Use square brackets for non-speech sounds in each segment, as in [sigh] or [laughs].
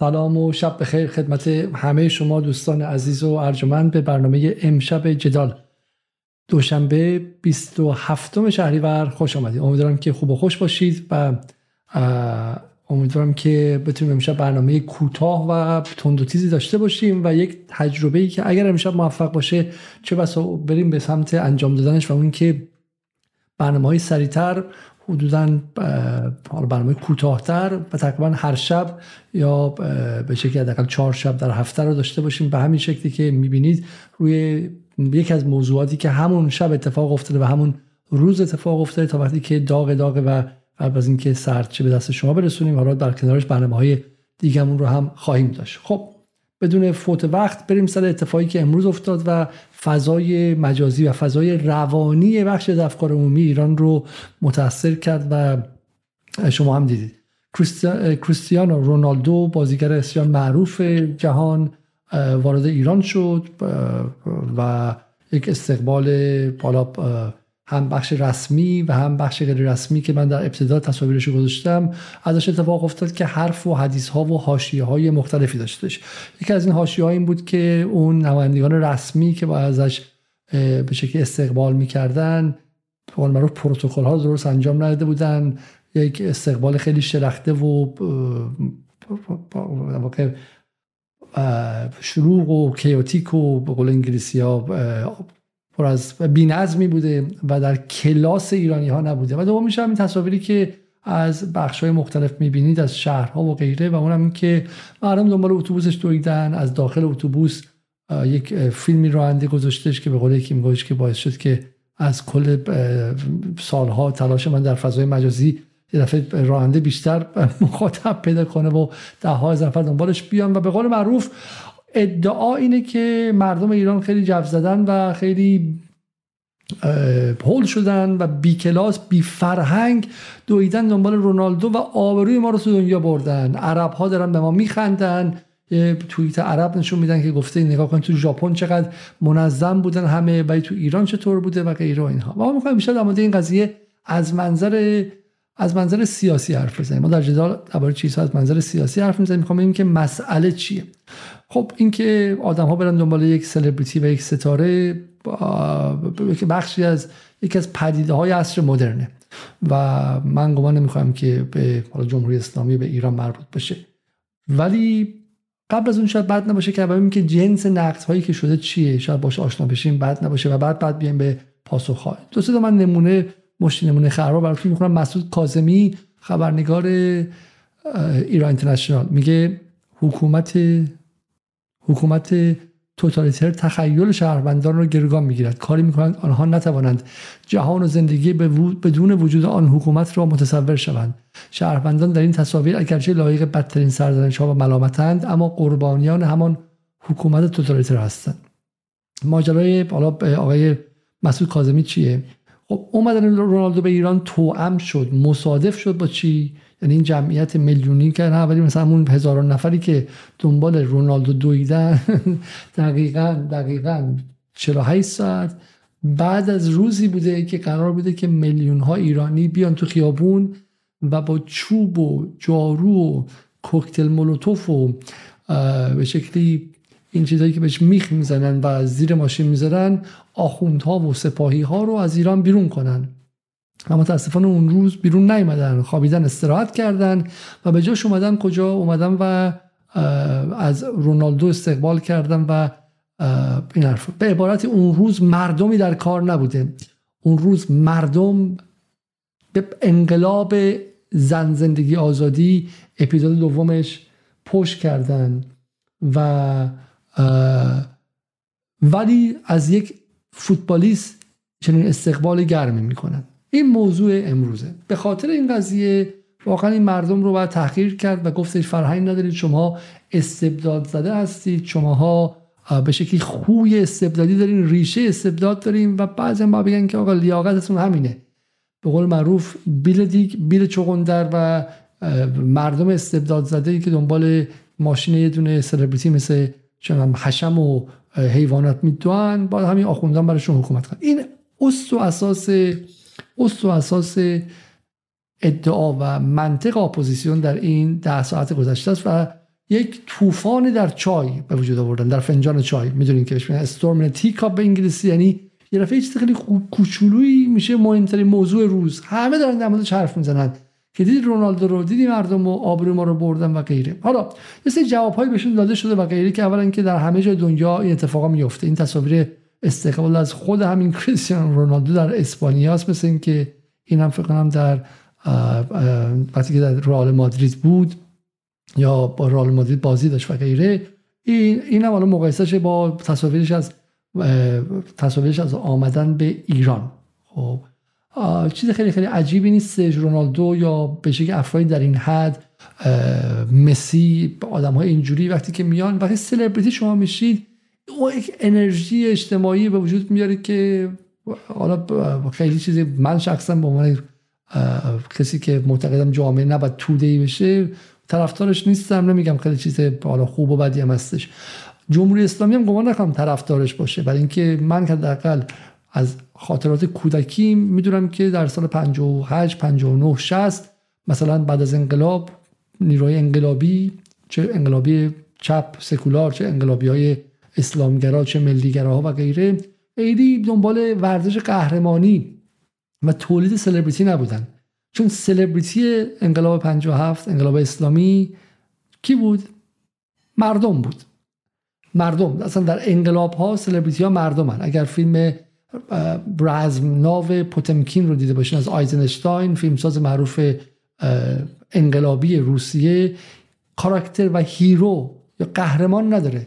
سلام و شب بخیر خدمت همه شما دوستان عزیز و ارجمند به برنامه امشب جدال. دوشنبه 27 شهریور خوش آمدید. امیدوارم که خوب و خوش باشید و امیدوارم که بتونیم امشب برنامه کوتاه و تند و تیزی داشته باشیم و یک تجربه ای که اگر امشب موفق باشه چه بسا بریم به سمت انجام دادنش و اون که برنامه های سریعتر حدودا برنامه کوتاهتر و تقریبا هر شب یا به شکلی حداقل چهار شب در هفته رو داشته باشیم. به همین شکلی که می‌بینید روی یکی از موضوعاتی که همون شب اتفاق افتاده و همون روز اتفاق افتاده تا وقتی که داغ داغ و قبل از اینکه چه به دست شما برسونیم حالا در کنارش برنامه های دیگمون رو هم خواهیم داشت. خب بدون فوت وقت بریم سر اتفاقی که امروز افتاد و فضای مجازی و فضای روانی بخش از افکار عمومی ایران رو متاثر کرد و شما هم دیدید. کریستیانو رونالدو بازیگر اسیان معروف جهان وارد ایران شد و یک استقبال بالا هم بخش رسمی و هم بخش غیر رسمی که من در ابتدا تصاویرش گذاشتم ازش اتفاق افتاد که حرف و حدیث ها و حاشیه های مختلفی داشتش. یکی از این حاشیه این بود که اون نمایندگان رسمی که با ازش به شکلی استقبال می‌کردن قول معروف پروتکل ها درست انجام نداده بودن. یک استقبال خیلی شلخته و شروع و کیوتیک و به قول انگلیسی ها پر از بینظمی بوده و در کلاس ایرانی ها نبوده. و دوم میشه این تصاویری که از بخش های مختلف می‌بینید از شهرها و غیره. و اونم این که مردم دنبال اتوبوسش دویدن. از داخل اتوبوس یک فیلمی راننده گذاشتش که به قول یکی میگوش که باعث شد که از کل سالها تلاش من در فضای مجازی یه دفعه راننده بیشتر مخاطب پیدا کنه و ده ها هزار نفر دنبالش بیان و به قول معروف ادعا اینه که مردم ایران خیلی جو زدن و خیلی هول شدن و بی کلاس بی فرهنگ دویدن دنبال رونالدو و آبروی ما رو تو دنیا بردن. عرب ها دارن به ما میخندن. توییت عرب نشون میدن که گفته نگاه کن تو ژاپن چقدر منظم بودن همه ولی تو ایران چطور بوده و غیره اینها. و ما می‌خوایم بیشتر در این قضیه از منظر از منظر سیاسی حرف بزنیم. ما در جدال درباره چیزها از منظر سیاسی حرف می‌زنیم. می‌خوام ببینیم که مسئله چیه؟ خب اینکه آدم ها برن دنبال یک سلبریتی و یک ستاره که بخشی از یکی از پدیده های عصر مدرنه. و من گمان نمی‌خوام که به جمهوری اسلامی به ایران مربوط بشه ولی قبل از اون شاید بد نباشه که ببینیم که جنس نقد هایی که شده چیه. شاید باشه آشنا بشیم بد نباشه و بعد بعد بیایم به پاسخ های دو سه من نمونه مشتی نمونه براتون می‌خونم. مسعود کاظمی خبرنگار ایران اینترنشنال. میگه حکومت حکومت توتالیتر تخیل شهروندان را گرگان می‌گیرد. کاری می‌کنند آنها نتوانند جهان و زندگی بدون وجود آن حکومت را متصور شوند. شهروندان در این تصاویر اگرچه لایق بدترین سرزنش ها و ملامتند اما قربانیان همان حکومت توتالیتر هستند. ماجرای حالا آقای مسعود کاظمی چیه؟ خب اومدن رونالدو به ایران توأم شد مصادف شد با چی؟ یعنی این جمعیت میلیونی که ولی مثلا اون هزاران نفری که دنبال رونالدو دویدن [laughs] دقیقا دقیقا 48 ساعت بعد از روزی بوده که قرار بوده که میلیون ها ایرانی بیان تو خیابون و با چوب و جارو و کوکتل مولوتوف و به شکلی این چیزهایی که بهش میخ می‌زنن و زیر ماشین می‌ذارن آخوندها و سپاهی ها رو از ایران بیرون کنن. و متاسفانه اون روز بیرون نیومدن خوابیدن استراحت کردن و به جاش اومدن کجا؟ اومدن و از رونالدو استقبال کردن و این حرف به عبارت اون روز مردمی در کار نبوده اون روز مردم به انقلاب زن زندگی آزادی اپیزود دومش پشت کردن و ولی از یک فوتبالیست چنین استقبال گرمی می‌کنن این موضوع امروزه. به خاطر این قضیه واقعا این مردم رو باید تحقیر کرد و گفتش فرهنگ ندارید شما استبداد زده هستید شماها به شکلی خوی استبدادی دارین ریشه استبداد داریم و بعضی هم بگن که آقا لیاقتتون همینه. به قول معروف بیله دیگ بیله چغندر و مردم استبداد زده ای که دنبال ماشین یه دونه سلبریتی مثل حشم و حیوانات میدوان با همین آخوندان براشون حکومت کنن. این اصل و اساس اصل و اساس ادعا و منطق اپوزیسیون در این ده ساعت گذشته است و یک طوفان در چای به وجود آوردن در فنجان چای. می‌دونین که بهش استورم تی کاپ به انگلیسی یعنی یه دفعه چیز خیلی کوچولویی میشه مهمترین موضوع روز. همه دارن در موردش حرف می‌زنن. که دیدی رونالدو رو دیدی مردم و آبرو ما رو بردن و غیره. حالا سری جوابهایی بهشون داده شده و غیره که اولا که در همه جای دنیا این اتفاقا میفته این تصاویر استقبال از خود همین کریستیانو رونالدو در اسپانیا است. مثل اینکه این هم فکر کنم در وقتی که در رئال مادرید بود یا با رئال مادرید بازی داشت و غیره. این این هم حالا مقایسهش با تصاویرش از تصاویرش از آمدن به ایران. خب. چیز خیلی خیلی عجیبی نیست رونالدو یا به شکل افرادی در این حد مسی آدم های اینجوری وقتی که میان وقتی سلبریتی شما میشید یک انرژی اجتماعی به وجود میاره که حالا خیلی چیزی من شخصا به عنوان کسی که معتقدم جامعه نباید توده بشه طرفدارش نیستم نمیگم خیلی چیز حالا خوب و بدی هم هستش. جمهوری اسلامی هم گمان نکنم طرفدارش باشه برای اینکه من که حداقل از خاطرات کودکی می‌دونم که در سال 58 59 60 مثلا بعد از انقلاب نیروی انقلابی چه انقلابی چپ سکولار چه انقلابی های اسلامگرا چه ملیگراها و غیره ایدی دنبال ورزش قهرمانی و تولید سلبریتی نبودن. چون سلبریتی انقلاب 57 انقلاب اسلامی کی بود؟ مردم بود. مردم. اصلا در انقلاب ها سلبریتی ها مردمن. اگر فیلم برزم ناو پوتمکین رو دیده باشین از آیزنشتاین فیلمساز معروف انقلابی روسیه. کاراکتر و هیرو یا قهرمان نداره.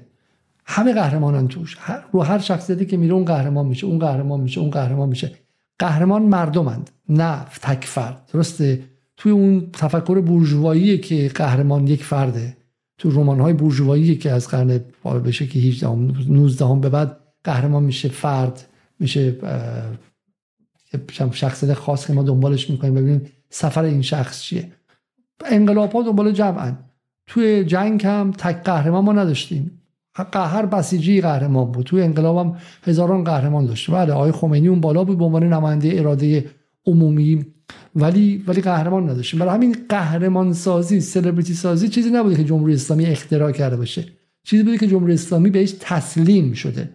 همه قهرمانان توش. رو هر شخصیتی که میره اون قهرمان میشه اون قهرمان میشه اون قهرمان میشه. قهرمان مردمند نه تک فرد. درسته؟ توی اون تفکر بورژوایی که قهرمان یک فرده. تو رمان های بورژوایی که از قرن بشه که 18 19 به بعد قهرمان میشه فرد. میشه شخصیت خاص که ما دنبالش می‌کنیم. ببینیم سفر این شخص چیه. انقلاب ها دنبال جمعن. توی جنگ هم تک قهرمان ما نداشتیم. هر بسیجی قهرمان بود. توی انقلاب هم هزاران قهرمان داشت. بله آقای خمینی اون بالا بود به عنوان نماینده اراده عمومی. ولی ولی قهرمان نداشتیم. برای همین قهرمان سازی سلبریتی سازی چیزی نبوده که جمهوری اسلامی اختراع کرده باشه. چیزی بوده که جمهوری اسلامی بهش تسلیم شده.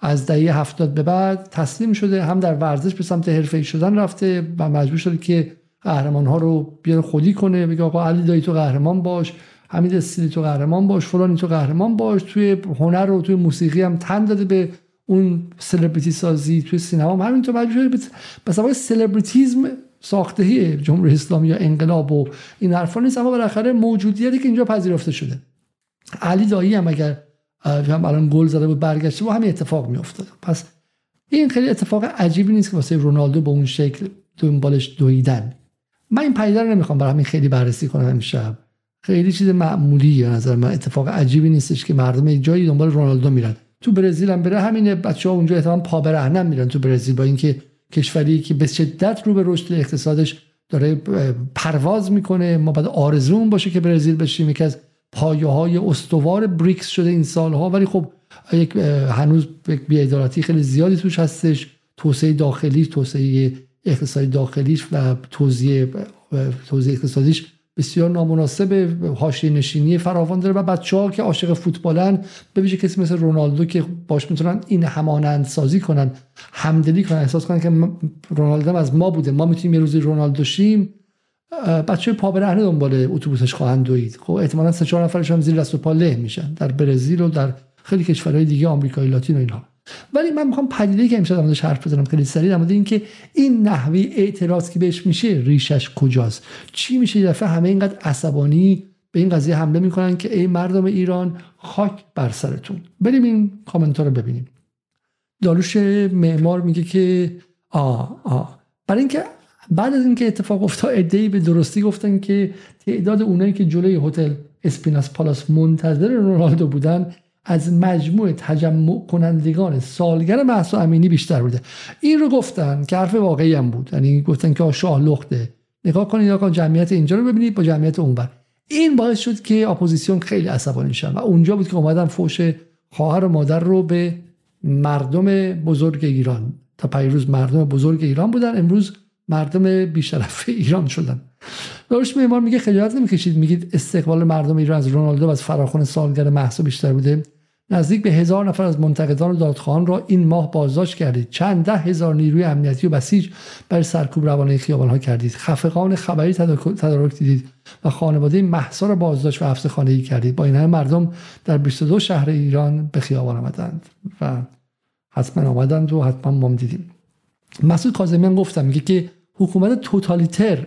از دهه هفتاد به بعد تسلیم شده هم در ورزش به سمت حرفه‌ای شدن رفته و مجبور شده که قهرمان ها رو بیاره خودی کنه. بگه آقا علی دایی تو قهرمان باش حمید استیلی تو قهرمان باش فلانی تو قهرمان باش. توی هنر و توی موسیقی هم تن داده به اون سلبریتی سازی توی سینما هم همینطور مجبور بس اول سلبریتیزم ساختهی جمهوری اسلامی یا انقلاب و این حرفا نیست اما بالاخره موجودیتی که اینجا پذیرفته شده. علی دایی هم اگر هم الان گل زده بود برگشته با همین اتفاق میافتاد. پس این خیلی اتفاق عجیبی نیست که واسه رونالدو به اون شکل دنبالش دویدن. من این پیدا رو نمی‌خوام برای همین خیلی بررسی کنم امشب. خیلی چیز معمولی یا نظر من. اتفاق عجیبی نیستش که مردم جایی دنبال رونالدو میرن. تو برزیل هم بره همین بچه ها اونجا احتمال پا برهنم میرن تو برزیل با اینکه کشوری که به شدت رو به رشد اقتصادش داره پرواز می‌کنه. ما بعد آرزومون باشه که برزیل بشیم یکی از پایه های استوار بریکس شده این سالها ولی خب یک هنوز بیعدالتی خیلی زیادی توش هستش. توسعه داخلی توسعه اقتصادی داخلیش و توزیع اقتصادیش بسیار نامناسب حاشیه نشینی فراوان داره و بچه ها که عاشق فوتبالن ویژه کسی مثل رونالدو که باش می‌تونن این همانند سازی کنن همدلی کنن احساس کنن که رونالدو از ما بوده. ما می‌تونیم یه روزی رونالدو شیم بچه پا برهنه دنبال اتوبوسش خواهند دوید. خب احتمالاً سه چهار نفرش هم زیر دست و پا له میشن در برزیل و در خیلی کشورهای دیگه آمریکای لاتین و اینها. ولی من می‌خوام پدیده که امشب در حرف بزنم خیلی سریع در اینکه این نحوه اعتراض که بهش میشه ریشش کجاست؟ چی میشه؟ یه دفعه همه اینقدر عصبانی به این قضیه حمله می‌کنن که ای مردم ایران خاک بر سرتون. بریم این کامنت رو ببینیم. داروش معمار میگه که آ آ برای اینکه بعد از اینکه اتفاق افتاد ادعی به درستی گفتن که تعداد اونایی که جلوی هتل اسپیناس پالاس منتظر رونالدو بودن از مجموع تجمع کنندگان سالگرد مهسا امینی بیشتر بوده. این رو گفتن که حرف واقعی هم بود. یعنی گفتن که شاه لخته. نگاه کنید آقا جمعیت اینجا رو ببینید با جمعیت اونور. این باعث شد که اپوزیسیون خیلی عصبانی شدن و اونجا بود که اومدن فوش خواهر و مادر رو به مردم بزرگ ایران. تا پیروز مردم بزرگ ایران بودن. امروز مردم بیشرف ایران شدن. داروش معمار میگه خجالت نمی‌کشید. میگید استقبال مردم ایران از رونالدو و از فراخون سالگرد محسا بیشتر بوده. نزدیک به هزار نفر از منتقدان و دادخواهان را این ماه بازداشت کردید. چند ده هزار نیروی امنیتی و بسیج برای سرکوب روانه خیابان ها کردید. خفقان خبری تدارک دیدید و خانواده محسا را بازداشت و حبس خانگی کردید. با این همه مردم در 22 شهر ایران به خیابان آمدند و حتما آمدند و حتما ما دیدیم. مسعود کاظمیان گفتم میگه که حکومت توتالیتر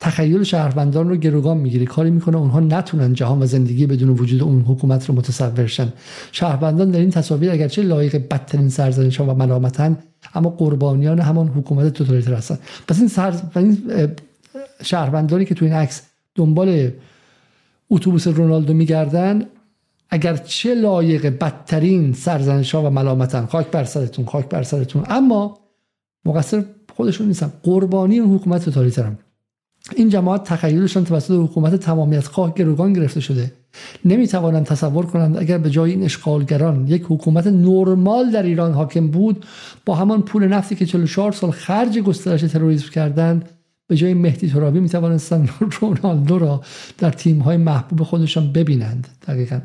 تخیل شهروندان رو گروگان می‌گیره. کاری می‌کنه اونها نتونن جهان و زندگی بدون وجود اون حکومت رو متصور شن. شهروندان در این تصاویر اگرچه لایق بدترین سرزنش و ملامتن اما قربانیان همان حکومت توتالیتر هستن. پس این, سر... این شهروندانی که تو این عکس دنبال اتوبوس رونالدو میگردن اگر چه لایق بدترین سرزنش ها و ملامتن. خاک بر سرتون خاک بر سرتون. اما مقصر خودشون نیستن. قربانی اون حکومت توتالیترن این جماعت تخیلشان توسط حکومت تمامیت خواه گروگان گرفته شده. نمی‌توانند تصور کنند اگر به جای این اشغالگران یک حکومت نرمال در ایران حاکم بود با همان پول نفتی که 44 سال خرج گسترش تروریسم کردند به جای مهدی ترابی می‌توانستند رونالدو را در تیم های محبوب خودشان ببینند. دقیقا.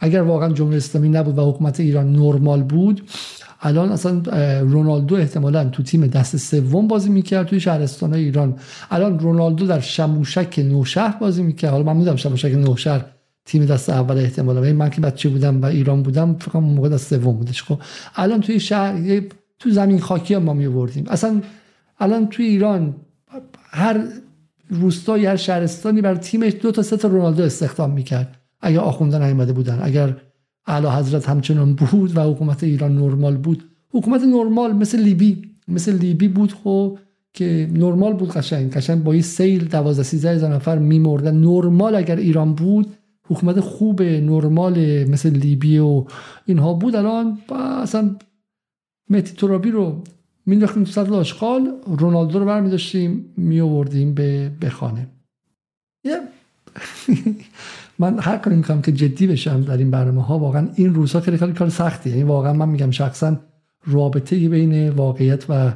اگر واقعا جمهوری اسلامی نبود و حکومت ایران نرمال بود الان اصلا رونالدو احتمالا تو تیم دست سوم بازی می‌کرد توی شهرستان ایران. الان رونالدو در شموشک نوشهر بازی می‌کرد. حالا من می‌دونم شموشک نوشهر تیم دست اول احتمالا. من که بچه بودم و ایران بودم فکر موقع دست سوم بودش. خب الان توی شهر تو زمین خاکی هم ما میوردیم اصلا الان توی ایران هر روستایی هر شهرستانی بر تیمش دو تا سه تا رونالدو استخدام می‌کرد. اگر آخوندن نیامده بودن. اگر اعلی حضرت همچنان بود و حکومت ایران نرمال بود. حکومت نرمال مثل لیبی مثل لیبی بود خب که نرمال بود قشنگ. قشنگ با یه سیل 12 13 هزار نفر میمردن. نرمال اگر ایران بود حکومت خوب نرمال مثل لیبی و اینها بود. الان اصلا مهدی ترابی رو مینداختیم تو صد آشغال رونالدو رو برمی داشتیم می آوردیم به بخانه من هر کاری می‌کنم که جدی بشم در این برنامه ها واقعا این روزها خیلی کار کار سختیه یعنی واقعا من میگم شخصا رابطه بین واقعیت و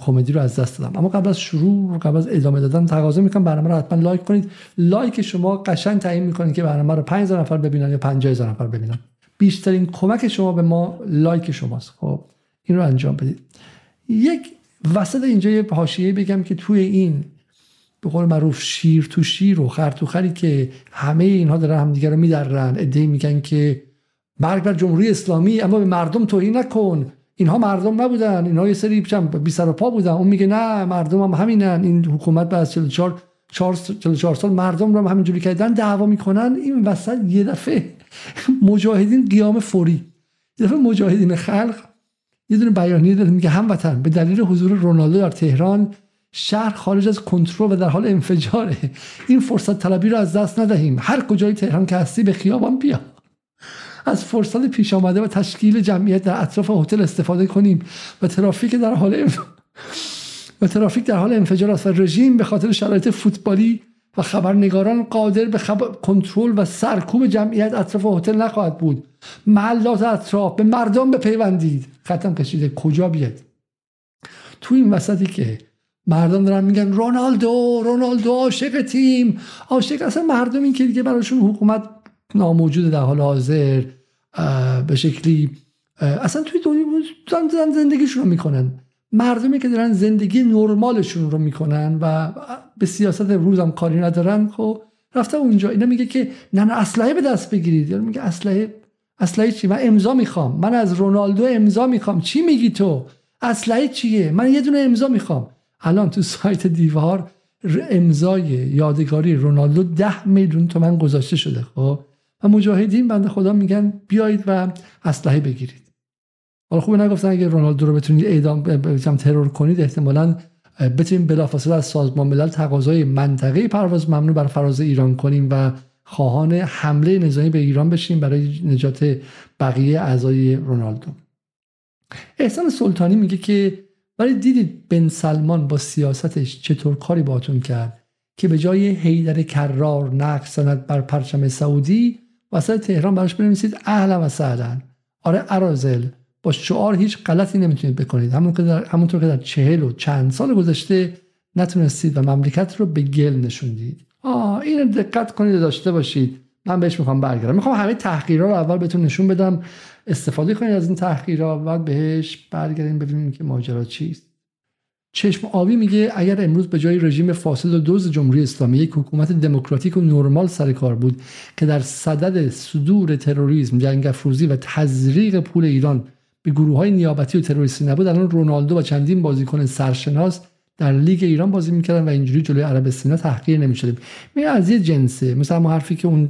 کمدی رو از دست دادم. اما قبل از شروع قبل از ادامه دادن تقاضا می‌کنم برنامه رو حتما لایک کنید. لایک شما قشنگ تعیین می‌کنید که برنامه رو 5000 نفر ببینن یا 50000 نفر ببینن. بیشترین کمک شما به ما لایک شماست. خب این رو انجام بدید. یک وسط اینجا یه حاشیه بگم که توی این به قول معروف شیر تو شیر و خر تو خری که همه اینها دارن همدیگه رو میدرن. ادعی میگن که مرگ بر جمهوری اسلامی اما به مردم توهین نکن. اینها مردم نبودن. اینها یه سری بی سر و پا بودن. اون میگه نه مردم هم همینن. این حکومت بعد از 44 44 سال مردم رو هم همینجوری کردن دعوا می‌کنن. این وسط یه دفعه [laughs] مجاهدین قیام فوری. یه دفعه مجاهدین خلق یه دونه بیانیه داره میگه هموطن به دلیل حضور رونالدو در تهران شهر خارج از کنترل و در حال انفجاره. این فرصت طلبی رو از دست ندهیم. هر کجای تهران که هستی به خیابان بیا. از فرصت پیش آمده و تشکیل جمعیت در اطراف هتل استفاده کنیم و ترافیک در حال و ترافیک در حال انفجار است و رژیم به خاطر شرایط فوتبالی و خبرنگاران قادر به خبر... کنترل و سرکوب جمعیت اطراف هتل نخواهد بود. محلات اطراف به مردم بپیوندید. ختم کشیده کجا بیاد؟ تو این وسطی که مردم دارن میگن رونالدو رونالدو عاشق تیم. عاشق اصلا مردم این که دیگه براشون حکومت ناموجود در حال حاضر به شکلی اصلا توی دنیا زندگیشون رو می‌کنن. مردمی که دارن زندگی نرمالشون رو می‌کنن و به سیاست روزم کاری ندارن خب رفته اونجا. اینا میگه که نه نه اسلحه به دست بگیرید. یعنی میگه اسلحه اسلحه چی؟ من امضا می‌خوام. من از رونالدو امضا می‌خوام. چی میگی تو؟ اسلحه چیه؟ من یه دونه امضا می‌خوام. الان تو سایت دیوار امضای یادگاری رونالدو ده میلیون تومن گذاشته شده خب؟ و مجاهدین بنده خدا میگن بیایید و اسلحه بگیرید. حالا خوبه نگفتن اگه رونالدو رو بتونید اعدام بتونید ترور کنید احتمالاً بتونیم بلافاصله از سازمان ملل تقاضای منطقه پرواز ممنوع بر فراز ایران کنیم و خواهان حمله نظامی به ایران بشیم برای نجات بقیه اعضای رونالدو. احسان سلطانی میگه که ولی دیدید بن سلمان با سیاستش چطور کاری باتون کرد که به جای حیدر کرار نقش سند بر پرچم سعودی وسط تهران براش بنویسید اهلا و سهلا. آره ارازل با شعار هیچ غلطی نمی‌تونید بکنید. همونطور که در چهل و چند سال گذشته نتونستید و مملکت رو به گل نشوندید. آه اینو دقت کنید داشته باشید. من بهش می‌خوام برگردم. می‌خوام همه تحقیرها رو اول بهتون نشون بدم. استفاده کنید از این تحقیرها و بهش برگردیم ببینیم که ماجرا چیست. چشم آبی میگه اگر امروز به جای رژیم فاصل و دوز جمهوری اسلامی یک حکومت دموکراتیک و نرمال سر کار بود که در صدد صدور تروریسم جنگ افروزی و تزریق پول ایران به گروه های نیابتی و تروریستی نبود الان رونالدو و چندین بازیکن سرشناس در لیگ ایران بازی می‌کردن و اینجوری جلوی عربستان تحقیر نمی‌شدیم می از یه جنسه مثلا حرفی که اون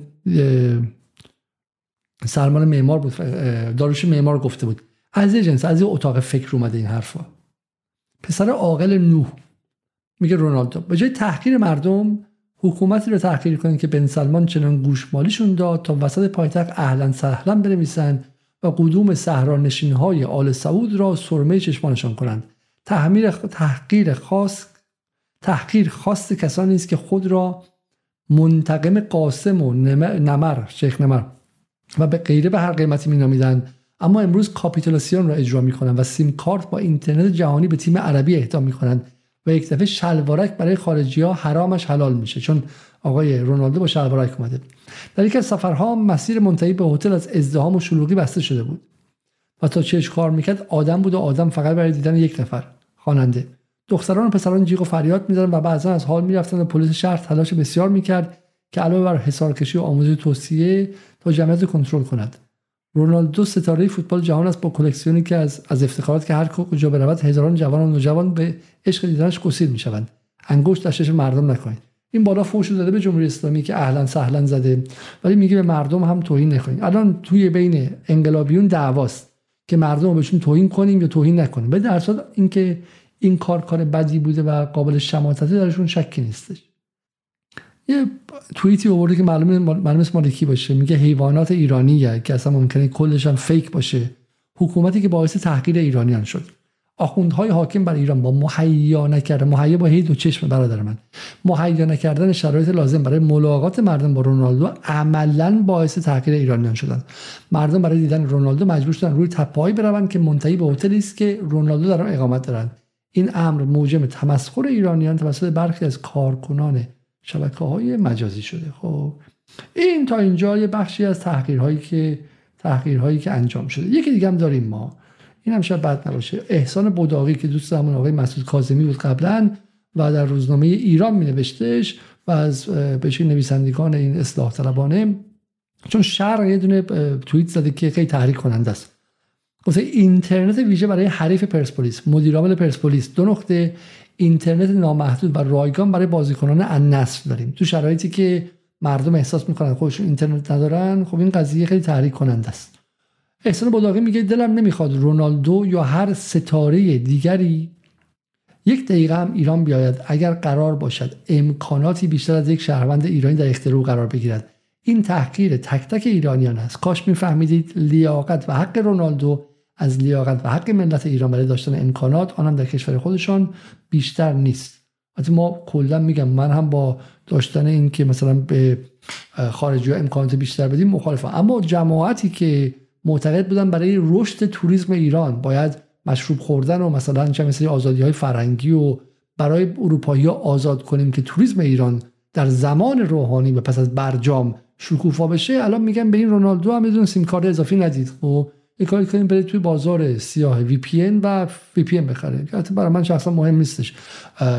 سلمان معمار بود. داروش معمار گفته بود از یه جنس از یه اتاق فکر اومده این حرفا. پسر عاقل نوح میگه رونالدو به جای تحقیر مردم حکومتی رو تحقیر کنید که بن سلمان چنان گوشمالیشون داد تا وسط پایتخت اهلا سهلا بنویسند و قدوم صحرانشین های آل سعود را سرمه چشمانشان کنند. تحمیر تحقیر خاص تحقیر خاص کسانی است که خود را منتقم قاسم و نمر شیخ نمر و به غیره به هر قیمتی مینامیدند اما امروز کاپیتولاسیون را اجرا می‌کنند و سیم کارت با اینترنت جهانی به تیم عربی اهدا می‌کنند و یک دفعه شلوارک برای خارجی ها حرامش حلال میشه چون آقای رونالدو با شلوارک اومده. در یک از سفرها مسیر منتهی به هتل از ازدهام و شلوغی بسته شده بود. و تا چش کار می‌کرد آدم بود و آدم فقط برای دیدن یک نفر خواننده. دختران و پسران جیغ و فریاد می‌زدن و بعضا از حال می‌رفتن و پلیس شهر تلاش بسیار می‌کرد که علاوه بر حصارکشی و آموزش توصیه تا جمعیت کنترل کند. رونالدو ستاره فوتبال جهان است با کلکسیونی که از از افتخارات که هر کجا برود هزاران جوان و نوجوان به عشق دیدنش گسیل می‌شوند. انگشت در چشم مردم نکنید این بالا فوش داده به جمهوری اسلامی که اهلا سهلا زده ولی میگه به مردم هم توهین نکنید. الان توی بین انقلابیون دعواست که مردم بهشون توهین کنیم یا توهین نکنیم. به در اینکه این کار کار بدی بوده و قابل شماتته درشون شکی نیستش. یه توییتی آورده که معلومه معلوم مالکی باشه. میگه حیوانات ایرانی که اصلا ممکنه کلش هم فیک باشه. حکومتی که باعث تحقیر ایرانیان شد. آخوندهای حاکم بر ایران با مهیا نکردن مهیا با هی دو چشم برادر من. مهیا نکردن شرایط لازم برای ملاقات مردم با رونالدو عملا باعث تحقیر ایرانیان شدن. مردم برای دیدن رونالدو مجبور شدن روی تپه‌ای بروند که منتهی به هتلی است که رونالدو در آن اقامت دارند. این امر موجب تمسخر ایرانیان توسط برخی از کارکنان شبکه های مجازی شده. خب این تا اینجا یه بخشی از تحقیرهایی که تحقیرهایی که انجام شده. یکی دیگه هم داریم ما. این هم شاید بد نباشه. احسان بوداقی که دوست همون آقای مسعود کاظمی بود قبلا و در روزنامه ایران می نوشتش و از بهش نویسندگان این اصلاح طلبانه. چون شرق یه دونه توییت زده که خیلی تحریک کننده است. گفته اینترنت ویژه برای حریف پرسپولیس مدیرعامل پرسپولیس. دو نقطه اینترنت نامحدود و رایگان برای بازیکنان النصر داریم. تو شرایطی که مردم احساس می‌کنن خودشون اینترنت ندارن خب این قضیه خیلی تحریک کننده است. احسان بوداقی میگه دلم نمی‌خواد رونالدو یا هر ستاره دیگری یک دقیقه هم ایران بیاید. اگر قرار باشد امکاناتی بیشتر از یک شهروند ایرانی در اختیار قرار بگیرد. این تحقیر تک تک ایرانیان است. کاش میفهمیدید لیاقت و حق رونالدو از لیاقت و حق ملت ایران برای داشتن امکانات آنم در کشور خودشان بیشتر نیست. ما کلا میگم من هم با داشتن این که مثلا به خارجی امکانات بیشتر بدیم مخالفم. اما جماعتی که معتقد بودن برای رشد توریسم ایران باید مشروب خوردن و مثلا چه مثل آزادی های فرنگی و برای اروپایی ها آزاد کنیم که توریسم ایران در زمان روحانی و پس از برجام شکوفا بشه الان میگن به این رونالدو هم بدون سیم کارت اضافی ندید. خب یه کاری کنیم برید توی بازار سیاه وی پی ان و وی پی ان بخره. که برای من شخصا مهم نیستش.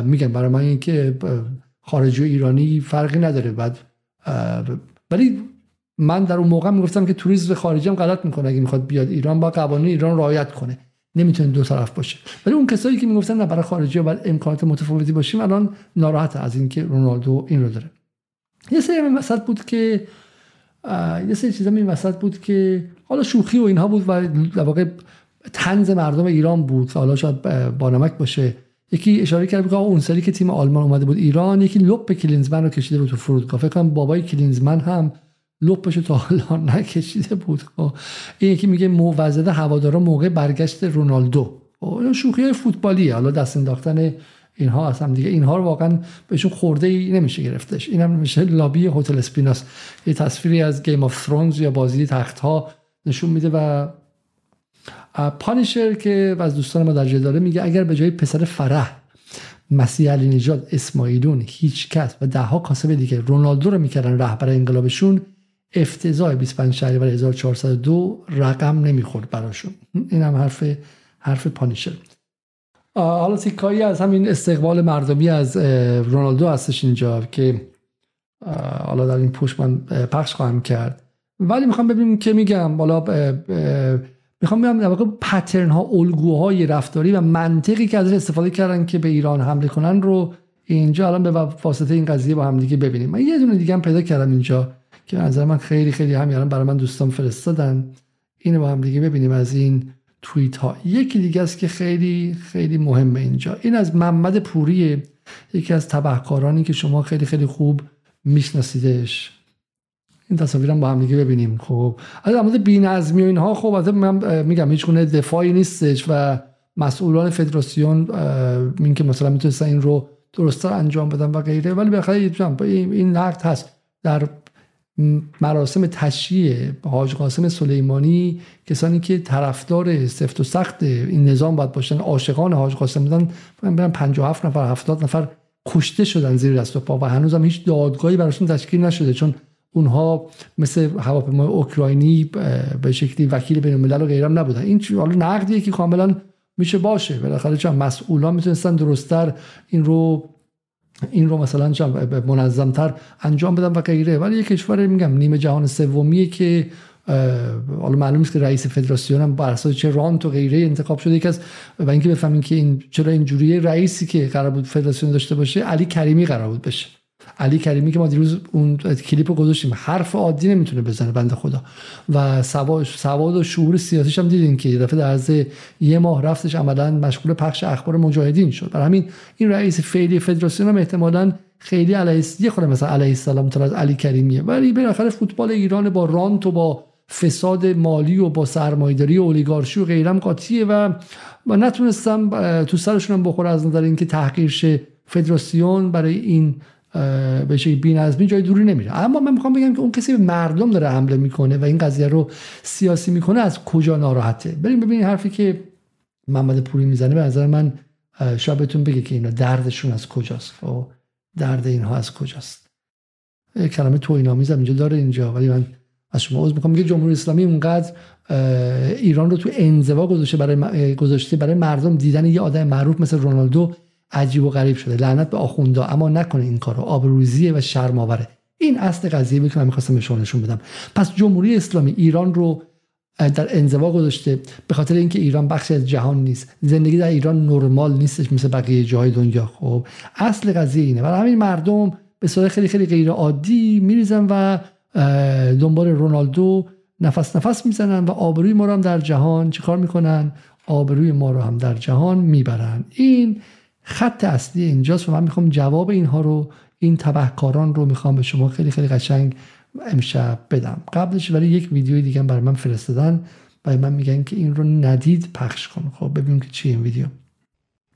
میگم برای من اینکه خارجی و ایرانی فرقی نداره. بعد ولی من در اون موقع می‌گفتم که توریسم خارجی هم غلط می‌کنه. اگه می‌خواد بیاد ایران با قوانین ایران رعایت کنه. نمی‌تونه دو طرف باشه. ولی اون کسایی که می‌گفتن نه برای خارجی و امکانات متفاوتی باشیم الان ناراحت از اینکه رونالدو این رو داره. یه سری وسط بود که یه سری چیزا این وسط بود که حالا شوخی و اینها بود و در واقع تنز مردم ایران بود. حالا شاید با نمک باشه. یکی اشاره کرد که اون سری که تیم آلمان اومده بود ایران یکی لپ کلینزمن رو کشیده بود تو فرودگاه. فکر کنم بابای کلینزمن هم لپش تا حالا [laughs] نکشیده بود. خب، این یکی میگه موزده هوادارا موقع برگشت رونالدو. خب، شوخی های فوتبالیه. حالا دست انداختن اینها اصلا دیگه. اینها رو واقعا بهشون خورده ای نمیشه گرفتش. اینم میشه لابی هتل اسپیناس. یه تصویری از Game of Thrones یا بازی تخت ها نشون میده و پانیشر که از دوستان ما در داره میگه اگر به جای پسر فرح مسیح علی نژاد اسماعیلون هیچ کس و دهها کاسب دیگه رونالدو رو می‌کردن رهبر انقلابشون افتضاح 25 شهریور 1402 رقم نمی‌خورد براشون. این هم حرف حرف پانیشر حالا تیکه‌هایی از همین استقبال مردمی از رونالدو هستش اینجا که حالا در این پوش من پخش خواهم کرد. ولی می‌خوام ببینیم که میگم حالا می‌خوام بگم در واقع پترن ها الگوهای رفتاری و منطقی که ازش استفاده کردن که به ایران حمله کنن رو اینجا الان به واسطه این قضیه با هم دیگه ببینیم. من یه دونه دیگه هم پیدا کردم اینجا که نظر من خیلی خیلی هم الان برای من دوستان فرستادن. اینو با هم دیگه ببینیم از این توییت ها یکی دیگه است که خیلی خیلی مهمه اینجا. این از محمد پوری یکی از تبهکارانی که شما خیلی خیلی خوب میشناسیدش. این تصاویرم با هم دیگه ببینیم. خب از مورد بی‌نظمی و اینها خب از من میگم هیچ گونه دفاعی نیستش و مسئولان فدراسیون این که مثلا می‌تونستن این رو درستتر انجام بدن و غیره. ولی بالاخره این نقد هست. در مراسم تشییع حاج قاسم سلیمانی کسانی که طرفدار سفت و سخت این نظام باید باشن عاشقان حاج قاسم بودن. برن 57 نفر 70 نفر کشته شدن زیر دست و پا و هنوز هم هیچ دادگاهی براشون تشکیل نشده چون اونها مثل هواپیمای اوکراینی به شکلی وکیل بین الملل و غیرم نبودن. این حالا نقدیه که کاملا میشه باشه. بالاخره چون مسئولان می‌تونستن درستتر این رو این رو مثلا منظمتر انجام بدن و غیره. ولی یک کشور میگم نیمه جهان سومیه که حالا معلوم است که رئیس فدراسیون هم بر اساس چه رانت و غیره انتخاب شده. یکی از و اینکه بفهمین که این چرا اینجوری رئیسی که قرار بود فدراسیون داشته باشه علی کریمی قرار بود بشه. علی کریمی که ما دیروز اون کلیپ رو گذاشتیم حرف عادی نمی‌تونه بزنه بنده خدا. و سواد و شعور سیاسیش هم دیدین که دفعه در از یه ماه رفتش عملا مشغول پخش اخبار مجاهدین شد. برای همین این رئیس فعلی فدراسیون هم احتمالاً خیلی علیه یه خود مثلا علیه السلام از علی کریمیه. ولی بالاخره فوتبال ایران با رانت و با فساد مالی و با سرمایه‌داری و اولیگارشی و غیرم قاطیه و و نتونستم تو سرشون بخوره از نظر اینکه تحقیر شه فدراسیون برای این به شکلی بی‌نظمی جای دوری نمیره. اما من می‌خوام بگم که اون کسی به مردم داره حمله می‌کنه و این قضیه رو سیاسی می‌کنه از کجا ناراحته؟ بریم ببینید حرفی که محمد پوری می‌زنه. به نظر من شاید بهتون بگه که اینا دردشون از کجاست. و خب، درد اینها از کجاست؟ کلمه توینامیز اینجا داره اینجا. ولی من از شما عذر می‌خوام. میگه جمهوری اسلامی اونقدر ایران رو تو انزوا گذاشته برای گذاشته برای مردم دیدن یه آدم معروف مثل رونالدو عجیب و غریب شده. لعنت به آخوندا اما نکنه این کارو. آبروزیه و شرم آوره این اصل قضیه بود که من می‌خواستم به شما نشون بدم. پس جمهوری اسلامی ایران رو در انزوا گذاشته به خاطر اینکه ایران بخشی از جهان نیست. زندگی در ایران نرمال نیستش مثل بقیه جاهای دنیا. خب اصل قضیه اینه. برای همین مردم به صورت خیلی خیلی غیر عادی میریزن و دنبال رونالدو نفس نفس می‌زنن و آبروی ما رو هم در جهان چیکار می‌کنن؟ آبروی ما رو هم در جهان می‌برن. این خط اصلی اینجاست و من می‌خوام جواب اینها رو این تبهکاران رو می‌خوام به شما خیلی خیلی قشنگ امشب بدم. قبلش ولی یک ویدیو دیگه برای من فرستادن. برای من میگن که این رو ندید پخش کن. خب ببینیم که چی این ویدیو.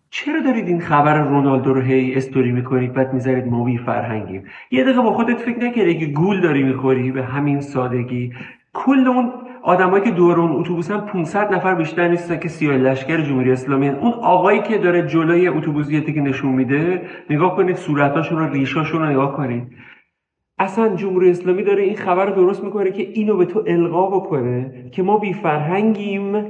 چرا دارید این خبر رونالدو رو هی استوری می‌کنید؟ بعد می‌ذارید ما بی فرهنگیم. یه دقیقه با خودت فکر نکردی که گول داری می‌خوری؟ به همین سادگی. کل اون آدمایی که دور اون اتوبوسن 500 نفر بیشتر نیستن که سیاه لشکر جمهوری اسلامی اون آقایی که داره جلوی اتوبوسیتی که نشون میده نگاه کنید صورتاشون رو ریشاشون رو نگاه کنید. اصلا جمهوری اسلامی داره این خبر رو درست می‌کنه که اینو به تو القا بکنه که ما بی فرهنگیم.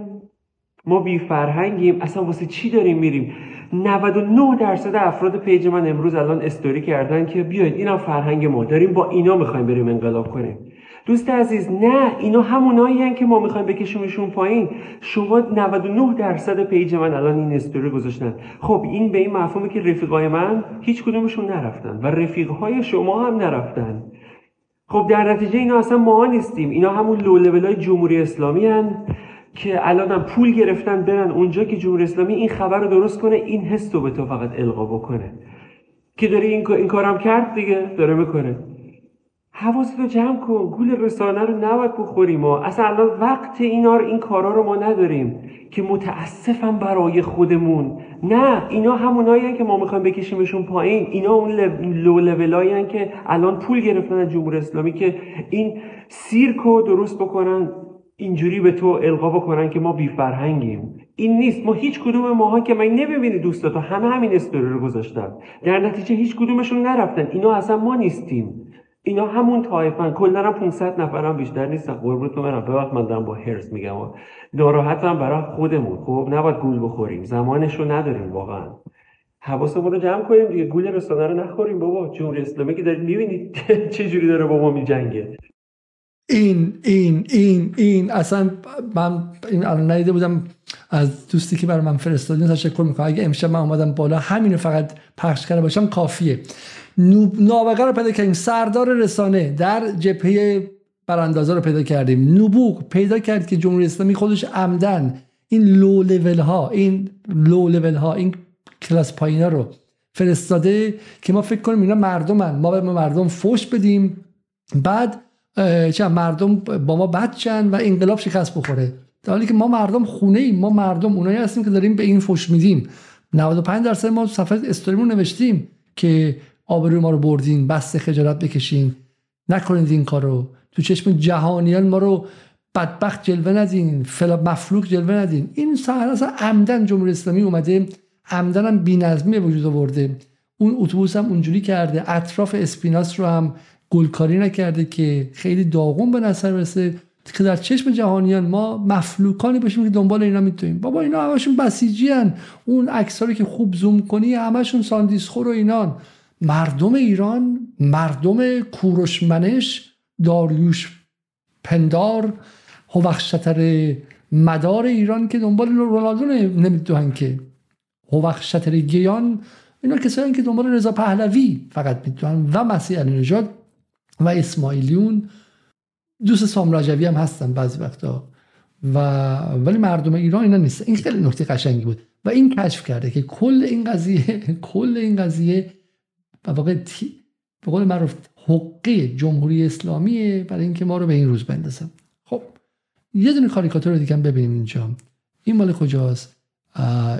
ما بی فرهنگیم. اصلا واسه چی داریم میریم؟ 99 درصد افراد page من امروز الان استوری کردن که بیاید اینا فرهنگ ما. داریم با اینا می‌خوایم بریم انقلاب کنیم. دوست عزیز نه اینا همونایی که ما می‌خوایم بکشیمشون پایین. شما 99 درصد page من الان این استوری گذاشتن. خب این به این مفهومه که رفیقای من هیچ کدومشون نرفتن و رفیقهای شما هم نرفتن. خب در نتیجه اینا اصلا ما نیستیم. اینا همون لو های جمهوری اسلامی هن که الان هم پول گرفتن برن اونجا که جمهوری اسلامی این خبر رو درست کنه این حس رو به تو فقط القا بکنه. که این, این کارم کرد دیگه؟ داره می‌کنه. رو جمع کن گول رسانه رو نباید بخوریم ما اصلا الان وقت رو این کارا رو ما نداریم که متاسفم برای خودمون. نه اینا همونایی که ما می‌خوایم بکشیمشون پایین. اینا اون لو لولایی که الان پول گرفتن از جمهوری اسلامی که این سیرکو درست بکنن اینجوری به تو القا بکنن که ما بی فرهنگیم. این نیست. ما هیچ کدوم ماها که من نمی‌بینی دوستاتو همه همین استوری رو گذاشتن. در نتیجه هیچ کدومشون نرفتن. اینا اصلا ما نیستیم. اینا همون طایفن کلا هم 500 نفرم بیشتر نیستن. قربونتون برم. ببخشید من دارم با هرس میگم. ناراحتم برای خودمون. خب نباید گول بخوریم. زمانش رو نداریم واقعا. حواسمون رو جمع کنیم دیگه. گول رسانه رو نخوریم بابا. جمهوری اسلامی که دارید می‌بینید [laughs] چه جوری داره با ما میجنگه. این این این این. اصلا من این الان ندیده بودم از دوستی که برای من فرستادین تشکر می‌کنم. اگه امشب من اومدم بالا همین فقط پخش کرده باشم کافیه. نابغه رو پیدا کردیم. سردار رسانه در جبهه براندازا رو پیدا کردیم. نبوغ پیدا کرد که جمهوری اسلامی خودش عمدن این لو لول ها این لو لول ها این کلاس پایینا رو فرستاده که ما فکر کنیم اینا مردمن. ما به مردم فوش بدیم. بعد چه مردم با ما بد و انقلاب شکست بخوره. در حالی که ما مردم خونه ایم. ما مردم اونایی هستیم که داریم به این فوش میدیم. 95 درصد ما صفحه استوریمون نوشتیم که آبروی ما رو بردین بست خجالت بکشین. نکنید این کارو. تو چشم جهانیان ما رو بدبخت جلوه ندین فلا مفلوک جلوه ندین. این سهر اصلا عمدن جمهوری اسلامی اومده عمدن هم بینظمی وجود آورده. اون اتوبوس هم اونجوری کرده اطراف اسپیناس رو هم گلکاری نکرده که خیلی داغون به نظر برسه. که در چشم جهانیان ما مفلوکانی باشیم که دنبال اینا می‌تونیم. بابا اینا همشون بسیجی هن. اون عکساری که خوب زوم کنی همشون ساندیسخور و اینان. مردم ایران مردم کوروشمنش داریوش پندار هوخشتر مدار ایران که دنبال رونالدو نمی‌دونن که. هوخشتر گیان اینا کسایی که دنبال رضا پهلوی فقط می‌دونن. و مسیح علی نژاد و اسماعیلیون. دوست سامراجوی هم هستن بعضی وقتا. و ولی مردم ایران اینا نیست این خیلی نکته قشنگی بود. و این کشف کرده که کل این قضیه کل این قضیه و واقع به قول معروف حقه جمهوری اسلامیه برای اینکه ما رو به این روز بندازم خب یه دونه کاریکاتور دیگه ببینیم اینجا. این مال کجاست؟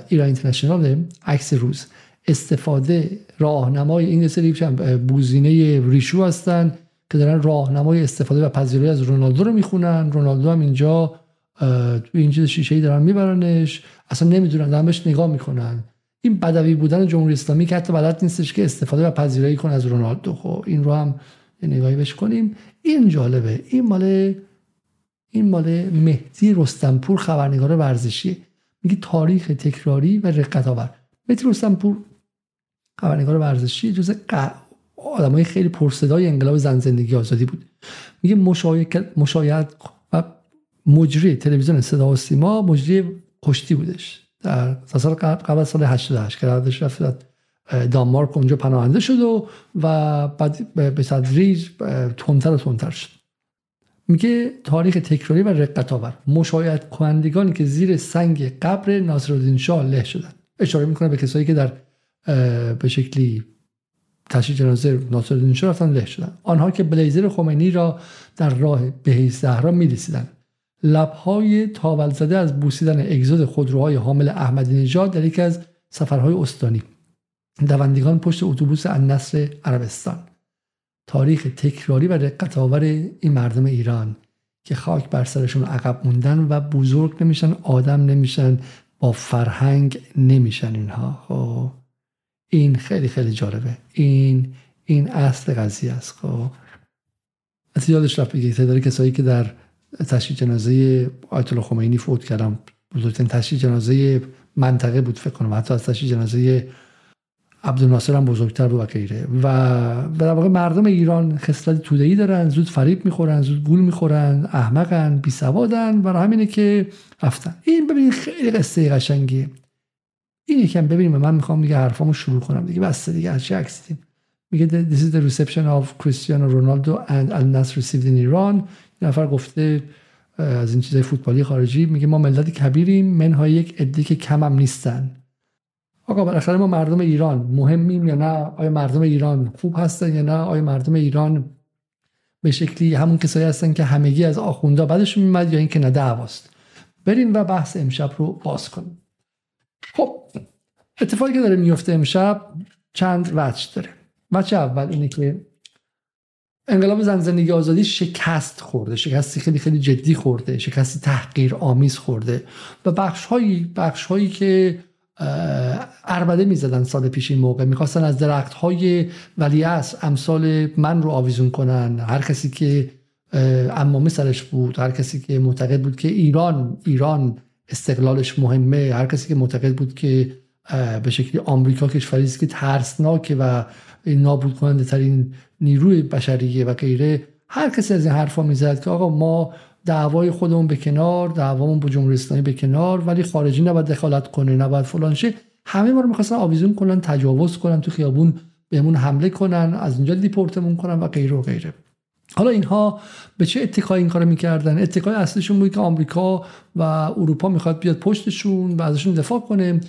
ایران اینترنشنال عکس روز. استفاده راهنمای این سری بوزینه ریشو هستن که دارن راهنمای استفاده و پذیرایی از رونالدو رو می‌خونن. رونالدو هم اینجا توی این چیز شیشه ای دارن میبرنش. اصلا نمی‌دونن دارن بهش نگاه می‌کنن. این بدوی بودن جمهوری اسلامی که حتی بلد نیستش که استفاده و پذیرایی کنه از رونالدو. خب این رو هم یه نگاهی بهش کنیم. این جالبه. این مال این مال مهدی رستمپور خبرنگار ورزشی. میگه تاریخ تکراری و رقت آور مهدی رستمپور خبرنگار ورزشی جز آدمای خیلی پرصدای انقلاب زن زندگی آزادی بود. میگه مشاید و مجری تلویزیون صدا و سیما مجری کشتی بودش. در سال قبل سال 88 که داشت رفت دانمارک اونجا پناهنده شد و و بعد به تدریج تندتر و تندتر شد. میگه تاریخ تکراری و رقت آور. مشاهد کنندگانی که زیر سنگ قبر ناصرالدین شاه له شدن. اشاره می‌کنه به کسایی که در به شکلی تشییع جنازه ناصرالدین شاه رفتن له شدن. آنها که بلیزر خمینی را در راه بهی زهرا می‌رسیدند لبهای تاول زده از بوسیدن اگزود خودروهای حامل احمدی نژاد در یکی از سفرهای استانی. دوندگان پشت اتوبوس النصر عربستان. تاریخ تکراری و رقت آور این مردم ایران که خاک بر سرشون عقب موندن و بزرگ نمیشن آدم نمیشن با فرهنگ نمیشن اینها. خب این خیلی خیلی جالبه. این این اصل قضیه است. خب از یادش رفت بگید تعداد کسایی که در تشییع جنازه آیت الله خمینی فوت کردم. بزرگترین تشییع جنازه منطقه بود فکر کنم. حتی از تشییع جنازه عبدالناصر هم بزرگتر بود و غیره. و در واقع مردم ایران خصلت توده‌ای دارن زود فریب می‌خورن زود گول می‌خورن احمقن بی سوادن برای همینه که رفتن. این ببینید خیلی قصه قشنگیه. این یکم ببینیم. من می‌خوام دیگه حرفامو شروع کنم دیگه. بس دیگه. از چه میگه this is the reception of Cristiano Ronaldo and Al Nassr received in Iran. نفر گفته از این چیزای فوتبالی خارجی میگه ما ملت کبیریم منهای یک عده که کمم نیستن. آقا بالاخره ما مردم ایران مهمیم یا نه؟ آیا مردم ایران خوب هستن یا نه؟ آیا مردم ایران به شکلی همون کسایی هستن که همگی از آخوندا بعدشون میمد یا اینکه نه دعواست؟ بریم و بحث امشب رو باز کنیم. خب اتفاقی که داره میفته امشب چند وجه داره. وجه اول اینه که انقلاب زن زندگی آزادی شکست خورده شکستی خیلی خیلی جدی خورده شکستی تحقیر آمیز خورده و بخش هایی, بخش هایی که اربده می‌زدن سال پیش این موقع. می‌خواستن از درخت های ولی امثال من رو آویزون کنن. هر کسی که امامه سرش بود هر کسی که معتقد بود که ایران ایران استقلالش مهمه هر کسی که معتقد بود که به شکلی آمریکا کشوری است که ترسناکه و نابود کننده ترین نیروی بشریه و غیره هر کسی از این حرفا می‌زد که آقا ما دعوای خودمون به کنار دعوامون با جمهوری اسلامی به کنار ولی خارجی نباید دخالت کنه نباید فلان شه. همه ما رو می‌خواستن آویزون کنن تجاوز کنن تو خیابون بهمون حمله کنن از اینجا دیپورتمون کنن و غیره و غیره. حالا اینها به چه اتکای این کارو می‌کردن؟ اتکای اصلیشون بود که آمریکا و اروپا می‌خواد بیاد پشتشون و ازشون دفاع کنه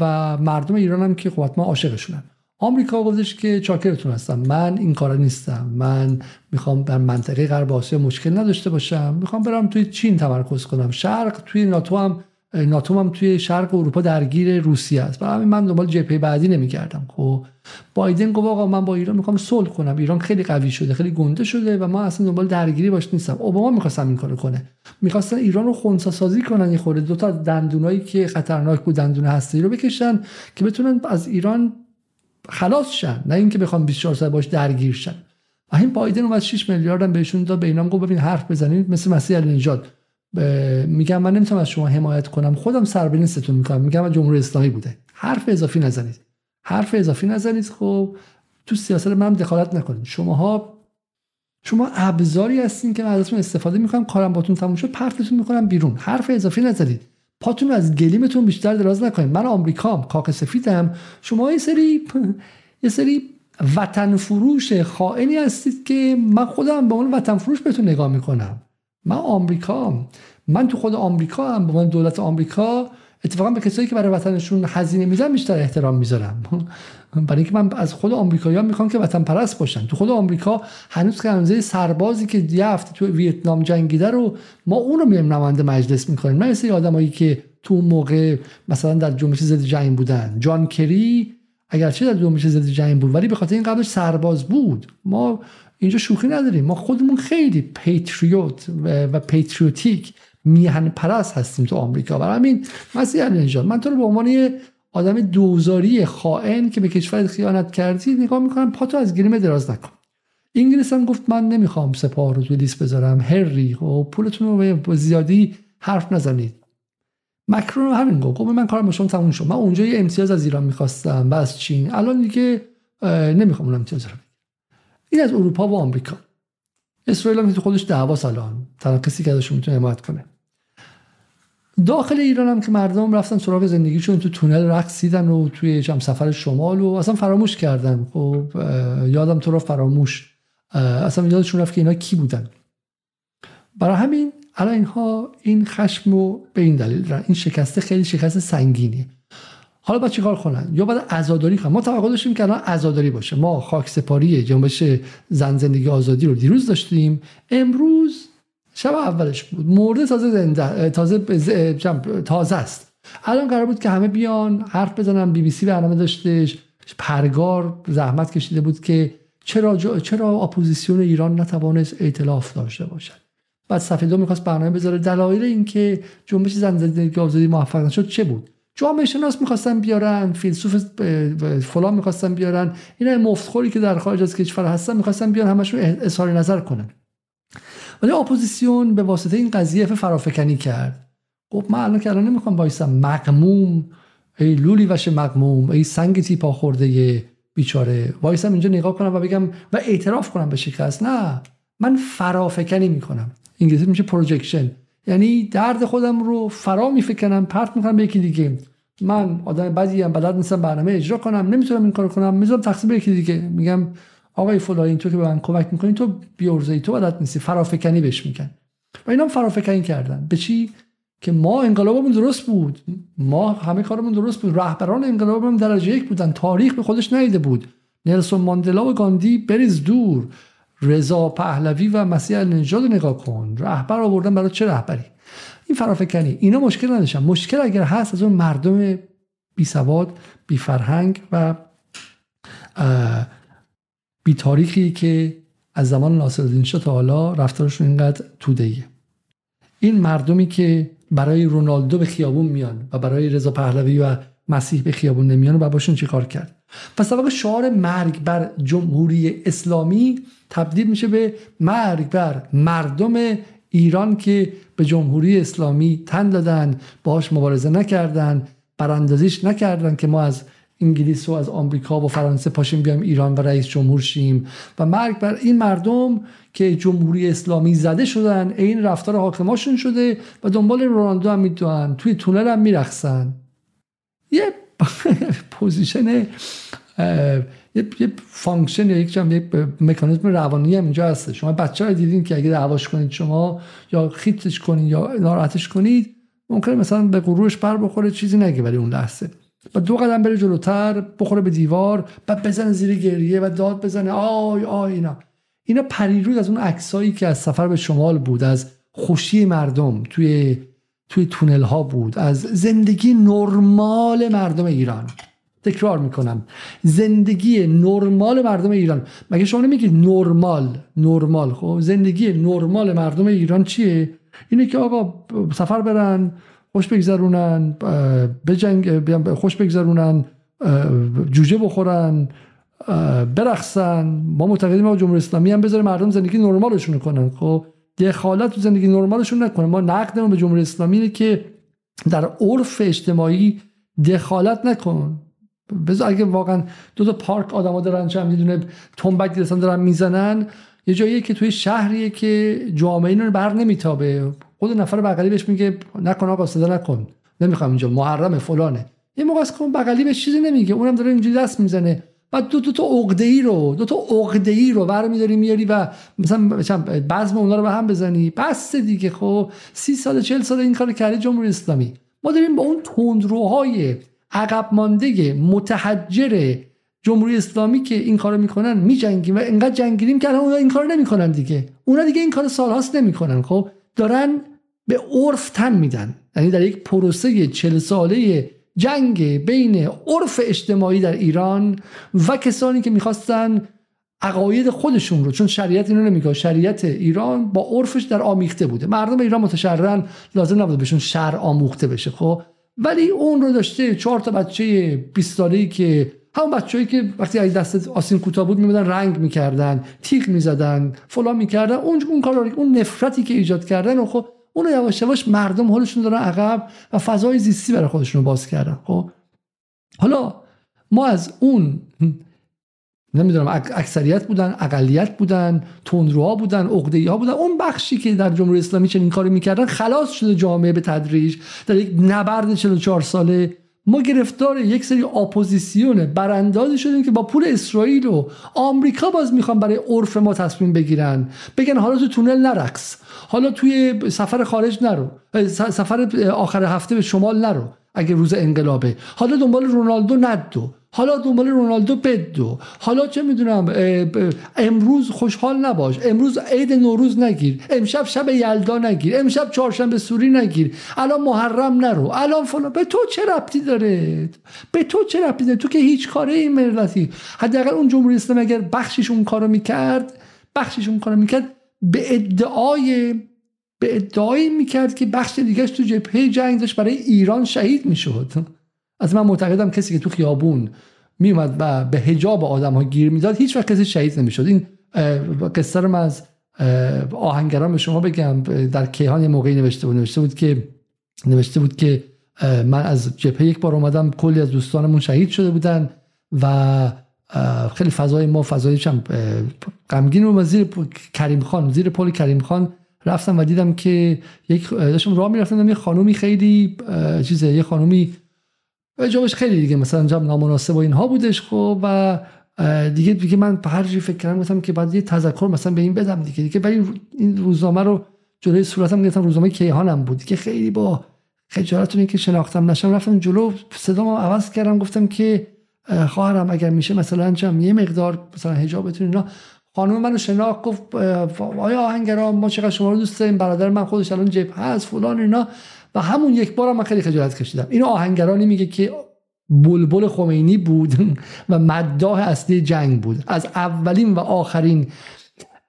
و مردم ایران هم که خب ما عاشقشونن. آمریکا گفتش که چاکرتون هستم. من این کارا نیستم. من می‌خوام در منطقه غرب آسیا مشکل نداشته باشم. می‌خوام برم توی چین تمرکز کنم. شرق توی ناتو هم ناتو هم توی شرق اروپا درگیر روسیه است. برای من دنبال جبهه بعدی نمیگردم. خب بایدن گفت آقا من با ایران می‌خوام صلح کنم. ایران خیلی قوی شده خیلی گنده شده و ما اصلا دنبال درگیری باش نیستم. اوباما می‌خواستم این کارو کنه. می‌خواستن ایران رو خونسا سازی کنن یه خورده. دو تا دندونایی که خطرناک بود دندون هستی رو بکشن که بتونن از ایران خلاص شن. نه اینکه بخوام 24 ساعت باش درگیر شن. و این بایدن اومد 6 میلیارد هم بهشون داد. به اینام گفت ببین حرف بزنید مثل مسیح النجات میگم من نمی‌تونم از شما حمایت کنم. خودم سربنیستتون می‌کنم. میگم من جمهوری اسلامی بوده. حرف اضافی نزنید. حرف اضافی نزنید. خب تو سیاست من دخالت نکنید. شماها شما ابزاری هستین که من ازتون استفاده می‌کنم. کارم باتون تموم شد. پرتتون می‌کنم بیرون. حرف اضافی نزنید. پاتون از گلیمتون بیشتر دراز نکنید من آمریکام کاک سفیدم. شما یه سری [laughs] یه سری وطن فروش خائنی هستید که من خودم به اون وطن فروش بهتون نگاه می‌کنم. من آمریکا من تو خود آمریکا هم به من دولت آمریکا اتفاقا به کسایی که برای وطنشون هزینه میدن بیشتر احترام می‌ذارم. برای اینکه من از خود آمریکایی‌ها می‌خوام که وطن پرست باشن. تو خود آمریکا هنوز که اندازه سربازی که یه تو ویتنام جنگیده رو ما اون رو میایم نماینده مجلس می‌کنیم. من سری آدمایی که تو موقع مثلا در جنبش ضد جنگ بودن. جان کری اگرچه در جنبش ضد جنگ بود ولی به خاطر این قبلش سرباز بود. ما اینجا شوخی نداریم. ما خودمون خیلی پیتریوت و پیتریوتیک میهن پرست هستیم تو آمریکا. برای همین مسیح نژاد من تو رو به عنوان آدم دوزاری خائن که به کشور خیانت کردی نگاه می‌کنم پاتو از گریم دراز نکن. انگلیس هم گفت من نمی‌خوام سپاه رو توی لیست بذارم. هری و خب پولتون رو به زیادی حرف نزنید. مکرون همین گفت. گفت من کارم شما تموم شد. من اونجا یه امتیاز از ایران می‌خواستم. و از چین. الان دیگه نمی‌خوام اون امتیاز رو این از اروپا و آمریکا. اسرائیل هم خودش دعوا الان تنها کسی که ازش می‌تونه حمایت کنه. داخل ایران هم که مردم رفتن سراغ زندگیشون تو تونل رقصیدن و توی جمع سفر شمال و اصلا فراموش کردن. خب یادم تو رو فراموش. اصلا یادشون رفت که اینا کی بودن. برای همین الان اینها این خشم رو به این دلیل این شکسته خیلی شکست سنگینی حالا باید چیکار کنن؟ یا باید عزاداری کنن. ما توقع داشتیم که الان عزاداری باشه. ما خاک سپاری جنبش زن زندگی آزادی رو دیروز داشتیم. امروز شب اولش بود. مرده تازه زنده تازه تازه است. الان قرار بود که همه بیان حرف بزنن. بی بی سی برنامه داشتش. پرگار زحمت کشیده بود که چرا چرا اپوزیسیون ایران نتوانست ائتلاف داشته باشد. بعد صفحه دو می‌خواست برنامه بذاره. دلایل اینکه جنبش زن زندگی آزادی موفق نشد چه بود؟ جامعه شناس می‌خواستن بیارن فیلسوف فلان می‌خواستن بیارن. اینا مفتخوری که در خارج از کشور هستن می‌خواستن بیان همشون اظهار نظر کنن. ولی اپوزیسیون به واسطه این قضیه فرافکنی کرد. خب من الان که الان نمی‌خوام بایستم مغموم ای لولی وش مغموم ای سنگ تیپا خورده بیچاره. وایسم اینجا نگاه کنم و بگم و اعتراف کنم به شکست. نه. من فرافکنی می‌کنم. انگلیسی میشه projection یعنی درد خودم رو فرا میفکنم پرت می‌کنم به یکی دیگه. من آدم بعضی هم بلد نیستم برنامه اجرا کنم نمی‌تونم این کار کنم. می‌ذارم تقسیم به یکی دیگه. میگم آقای فلانی تو که به من کمک می‌کنی تو بیورزه تو بلد نیستی فرافکنی بهش میگن. و اینا فرافکنی کردن. به چی؟ که ما انقلابمون درست بود. ما همه کارمون درست بود. رهبران انقلابمون درجه یک بودن. تاریخ به خودش نیده بود. نلسون ماندلا و گاندی بریز دور. رضا پهلوی و مسیح نژاد نگاه کن. رهبر آوردن برای چه رهبری؟ این فرافکنی. اینا مشکل نداشتن. مشکل اگر هست از اون مردم بی سواد بی فرهنگ و بی تاریخی که از زمان ناصرالدین شاه تا حالا رفتارشون اینقدر تودهیه این مردمی که برای رونالدو به خیابون میان و برای رضا پهلوی و مسیح به خیابون نمیان و باشون چیکار کرد؟ پس طبق شعار مرگ بر جمهوری اسلامی تبدیل میشه به مرگ بر مردم ایران که به جمهوری اسلامی تن دادن باهاش مبارزه نکردن براندازیش نکردن که ما از انگلیس و از آمریکا و فرانسه پاشیم بیایم ایران و رئیس جمهور شیم. و مرگ بر این مردم که جمهوری اسلامی زده شدن این رفتار حاکماشون شده و دنبال رونالدو هم می‌دوئن. توی تونل هم میرقصن اپوزیسیون [laughs] یه function یا یک مکانیزم روانی هم اینجا هست شما بچه ها دیدین که اگه دعواش کنید شما یا خیتش کنید یا ناراحتش کنید ممکنه مثلا به غرورش بر بخوره چیزی نگه ولی اون لحظه. و دو قدم بره جلوتر بخوره به دیوار و بزنه زیر گریه و داد بزنه. آی آی اینا. اینا پریروز از اون عکسایی که از سفر به شمال بود از خوشی مردم توی توی تونل ها بود از زندگی نرمال مردم ایران. تکرار می‌کنم. زندگی نرمال مردم ایران. مگه شما نمیگید نرمال نرمال؟ خب زندگی نرمال مردم ایران چیه؟ اینه که آقا سفر برن خوش بگذرونن بجنگ خوش بگذرونن جوجه بخورن برخصن ما معتقدیم ما جمهوری اسلامی هم بذاره مردم زندگی نرمالشون کنن. خب دخالت تو زندگی نرمالشون نکنه. ما نقدمون به جمهوری اسلامی اینه که در عرف اجتماعی دخالت نکن. بذار اگه واقعا دو تا پارک آدما دارن چه می‌دونه تنبک گرفتن دارن می‌زنن یه جاییه که توی شهریه که جامعه اینو بر نمیتابه. خود نفر بغلی بهش میگه نکن آقا صدا نکن نمی‌خوام اینجا محرم فلانه. یه موقع از بغلی بهش چیزی نمیگه اونم داره اینجوری دست می‌زنه. بعد دو, تا عقده ای رو دو تا عقده ای رو برمیداری میاری و مثلا بعض اونا رو به هم بزنی. بس دیگه خب سی سال چل سال این کار کردی جمهوری اسلامی. ما داریم با اون تندروهای عقب مانده متحجر جمهوری اسلامی که این کارو می‌کنن میجنگیم و انقدر جنگیدیم که الان این کارو نمی‌کنن دیگه. اونا دیگه این کار سالهاست نمی‌کنن خب؟ دارن به عرف تن میدن. یعنی در یک پروسه چل ساله جنگ بین عرف اجتماعی در ایران و کسانی که می‌خواستن عقاید خودشون رو چون شریعت اینو نمیگه شریعت ایران با عرفش در آمیخته بوده. مردم ایران متشررن لازم نبوده بهشون شر آموخته بشه خب؟ ولی اون رو داشته چهار تا بچه 20 ساله‌ای که همون بچه‌ای که وقتی از دست آسین کوتاه بود میمدن رنگ می‌کردن تیغ می‌زدن فلان می‌کردن. اون اون کار اون نفرتی که ایجاد کردن و خب اون یواش یواش مردم حالشون دارن عقب و فضای زیستی برای خودشون باز کردن. خب حالا ما از اون نمی‌دونم اکثریت بودن اقلیت بودن تندروها بودن عقده ها بودن. اون بخشی که در جمهوری اسلامی چنین کاری می‌کردن خلاص شده جامعه به تدریج. در یک نبرد 44 ساله ما گرفتار یک سری اپوزیسیون براندازی شدیم که با پول اسرائیل و آمریکا باز می‌خوان برای عرف ما تصمیم بگیرن. بگن حالا تو تونل نرقص. حالا توی سفر خارج نرو. سفر آخر هفته به شمال نرو. اگه روز انقلابه. حالا دنبال رونالدو ندو. حالا دنبال رونالدو بدو. حالا چه می‌دونم امروز خوشحال نباش. امروز عید نوروز نگیر. امشب شب یلدا نگیر. امشب چهارشنبه سوری نگیر. الان محرم نرو. الان فلان. به تو چه ربطی داره؟ به تو چه ربطی داره؟ تو که هیچ کاره این ملتی. حداقل اون جمهوری اسلامی اگر بخشش اون کارو می‌کرد بخشش اون کارو می‌کرد به ادعای به ادعایی می‌کرد که بخش دیگهش تو جبهه جنگ داشت برای ایران شهید می‌شد. از من معتقدم کسی که تو خیابون میومد و به حجاب آدم ها گیر می‌داد هیچ وقت کسی شهید نمی‌شد. این قصه رو من از آهنگران به شما بگم. در کیهان یه موقعی نوشته بود نوشته بود که نوشته بود که من از جبهه یک بار اومدم کلی از دوستانمون شهید شده بودن و خیلی فضای ما فضای چم غمگین و زیر کریم خان زیر پل کریم خان رفتم و دیدم که یک داشتم راه می‌رفتم یه خانومی خیلی چیزه یه خانومی جوابش خیلی دیگه مثلا جب نامناسب و اینها بودش خب و دیگه دیگه من هر فکر کردم گفتم که بعد یه تذکر مثلا به این بدم دیگه دیگه برای این روزنامه رو جلوی صورتم گرفتم روزنامه کیهانم بود که خیلی با خجالت که شناختم نشم رفتم جلو صدامو عوض کردم گفتم که خواهرم اگر میشه مثلا جم یه مقدار مثلا حجابتون اینا. خانم منو شناخت گفت آیا آهنگران ما چقدر شما رو دوست داریم؟ برادر من خودش الان جبهه هست فلان اینا. و همون یک بار من خیلی خجالت کشیدم. اینو آهنگرانی میگه که بلبل خمینی بود [laughs] و مداح اصلی جنگ بود. از اولین و آخرین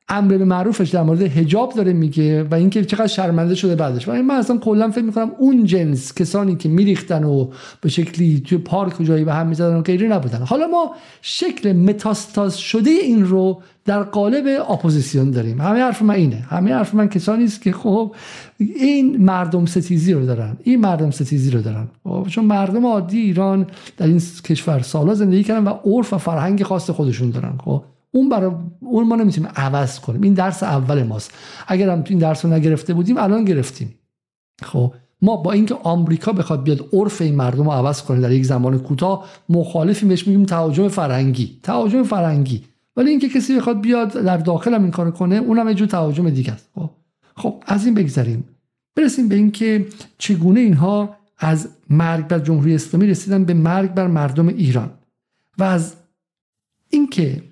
امر به معروفش در مورد حجاب داره میگه و اینکه چقدر شرمنده شده بعدش. من اصلا کلا فکر می‌کنم اون جنس کسانی که میریختن و به شکلی توی پارک و جایی به هم می‌زدن و غیره نبودن. حالا ما شکل متاستاز شده این رو در قالب اپوزیسیون داریم. همه حرف من اینه. همه حرف من کسانی است که خب این مردم ستیزی رو دارن. این مردم ستیزی رو دارن. خب چون مردم عادی ایران در این کشور سال‌ها زندگی کردن و عرف و فرهنگ خاص خودشون دارن. خب اون برای اون ما نمی‌تونیم عوض کنیم. این درس اول ماست. اگر هم این درس رو نگرفته بودیم الان گرفتیم. خب ما با اینکه آمریکا بخواد بیاد عرف این مردم رو عوض کنه در یک زمان کوتاه مخالفیم بهش میگیم تهاجم فرنگی تهاجم فرنگی ولی اینکه کسی بخواد بیاد در داخل هم این کار کنه اونم یه جور تهاجم دیگه است. خب خب از این بگذریم. برسیم به اینکه چگونه اینها از مرگ بر جمهوری اسلامی رسیدن به مرگ بر مردم ایران. و از اینکه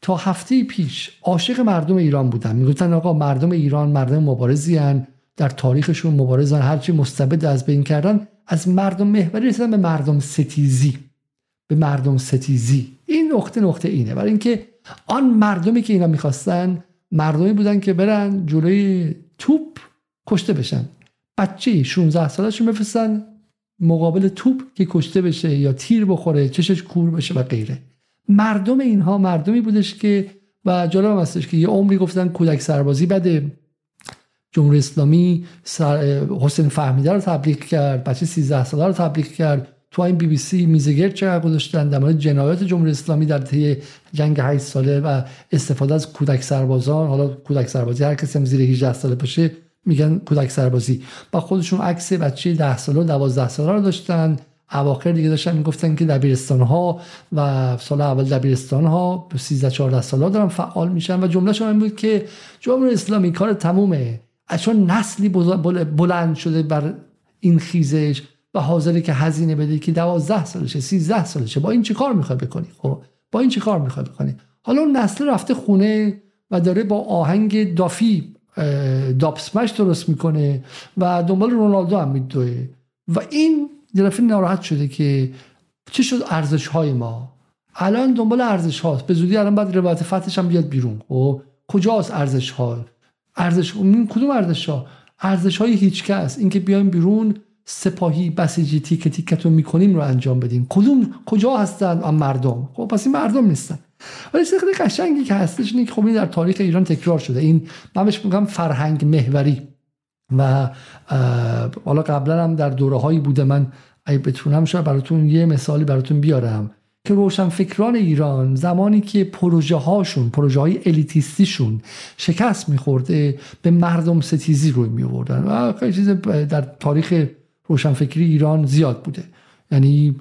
تا هفته پیش عاشق مردم ایران بودن می‌گفتن آقا مردم ایران مردم مبارزی هن. در تاریخشون مبارزان هرچی مستبد از بین کردن از مردم محوری رسیدن به مردم ستیزی. به مردم ستیزی. این نقطه نقطه اینه. برای اینکه آن مردمی که اینا می‌خواستن مردمی بودن که برن جلوی توپ کشته بشن. بچه 16 سالشون بفرستن مقابل توپ که کشته بشه یا تیر بخوره چشش کور بشه و غیره. مردم اینها مردمی بودش که و جالب هستش که یه عمری گفتن کودک سربازی بده. جمهوری اسلامی حسین فهمیده رو تبلیغ کرد بچه 13 ساله رو تبلیغ کرد. تو این بی بی سی میزگر چقدر گذاشتن؟ در مورد جنایات جمهوری اسلامی در طی جنگ 8 ساله و استفاده از کودک سربازان. حالا کودک سربازی هر کسی هم زیر 18 ساله باشه میگن کودک سربازی. با خودشون عکس بچه 10 ساله و 12 ساله رو داشتن. اواخر دیگه داشتن می‌گفتن که دبیرستان ها و سال اول دبیرستان ها 13 14 ساله دارن فعال میشن و جمله این بود که جمهوری اسلامی کار تمومه. چون نسلی بلند شده بر این خیزش و حاضره که هزینه بده که 12 سالشه 13 سالشه با این چی کار می‌خوای بکنی؟ خب با این چی کار می‌خوای بکنی؟ حالا اون نسل رفته خونه و داره با آهنگ دافی داپسمش درست می‌کنه و دنبال رونالدو هم میدوه. و این یه ناراحت شده که چی شد ارزش های ما؟ الان دنبال ارزش هاست به زودی الان بعد روایت فتحش هم بیاد بیرون. خب؟ کجاست ارزش ها ارزش کدوم ارزش ها ارزش های هیچ کس. اینکه بیایم بیرون سپاهی بسیجی تیک تیکتون می‌کنیم رو انجام بدیم. کدوم کجا هستن مردم؟ خب پس این مردم نیستن. ولی خیلی قشنگی که هستش اینه که خب این در تاریخ ایران تکرار شده. این من بهش میگم فرهنگ محوری. و حالا قبلا هم در دوره هایی بوده من اگه بتونم شاید براتون یه مثالی براتون بیارم که روشن فکران ایران زمانی که پروژه هاشون پروژه های الیتیستیشون شکست میخورده به مردم ستیزی روی میوردن و خیلی چیز در تاریخ روشنفکری ایران زیاد بوده. یعنی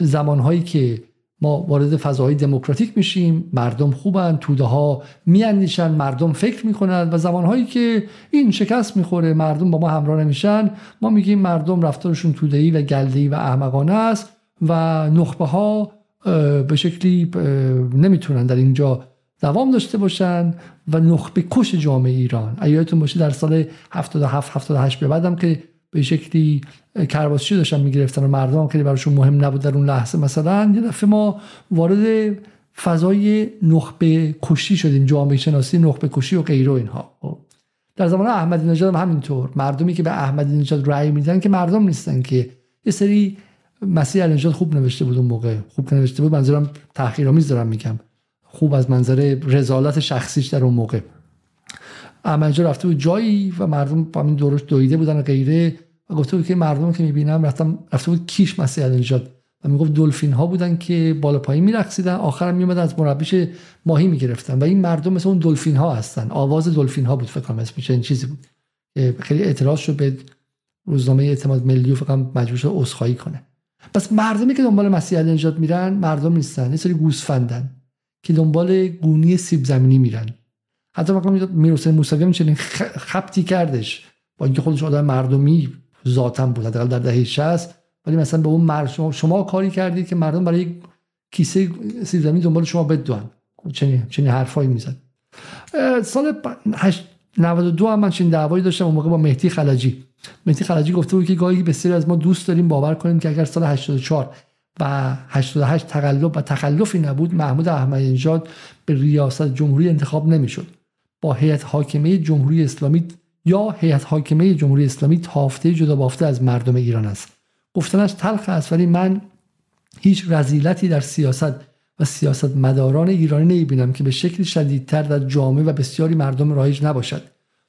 زمانهایی که ما وارد فضاهای دموکراتیک میشیم مردم خوبن توده ها میاندیشن مردم فکر می‌کنن و زمانهایی که این شکست می‌خوره مردم با ما همراه نمیشن ما میگیم مردم رفتارشون توده‌ای و گلده‌ای و احمقانه است و نخبه ها به شکلی نمی‌تونن در اینجا دوام داشته باشن و نخبه کش جامعه ایران. ایاتون باشه در سال 77 78 به بعدم که به شکلی کرباسچی داشتن می‌گرفتن و مردم خیلی براشون مهم نبود در اون لحظه. مثلا یه دفعه ما وارد فضای نخبه کشی شدیم جامعه شناسی نخبه کشی و غیره اینها. خب. در زمان احمدی نژاد هم همینطور. مردمی که به احمدی نژاد رأی میدن که مردم نیستن که. یه سری مسیح نژاد خوب نوشته بود اون موقع. خوب نوشته بود منظورم تحقیرآمیز دارم میگم. خوب از منظر رضالت شخصیش در اون موقع. احمدی رفته بود جایی و مردم با این دورش دویده بودن و غیره و گفته بود که مردم که می‌بینم رفتم رفته بود کیش مسیح نژاد و می‌گفت دلفین ها بودن که بالا پایین میرقصیدن آخرم میومدن از مربیش ماهی می‌گرفتن و این مردم مثل اون دلفین ها هستن. آواز دلفین ها بود فکر کنم اسمش این چیزی بود خیلی اعتراض شد به روزنامه اعتماد ملی و فکر مجبور شد کنه. پس مردمی که دنبال مسیح نژاد میرن مردم نیستن یه سری گوسفندن که دنبال گونی سیب زمینی میرن. حتی مثلا میرحسین موسوی هم چنین خبتی کردش. با اینکه خودش آدم مردمی ذاتم بود حداقل در دهه 60 ولی مثلا به اون مرد شما, شما کاری کردید که مردم برای کیسه سیب زمینی دنبال شما بدون چنین چنین حرفایی می‌زد. سال 92 هم من چنین دعوایی داشتم اون موقع با مهدی خلجی. مهدی خلجی گفته بود که گاهی بسیاری از ما دوست داریم باور کنیم که اگر سال 84 و 88 تقلب و تخلفی نبود محمود احمدی نژاد به ریاست جمهوری انتخاب نمی‌شد. با هیئت حاکمه جمهوری اسلامی یا هیئت حاکمه جمهوری اسلامی تافته جدا بافته از مردم ایران است. گفتنش تلخ است ولی من هیچ رزیلتی در سیاست و سیاست مداران ایرانی نمی‌بینم که به شکلی شدیدتر در جامعه و بسیاری مردم رایج نباشد.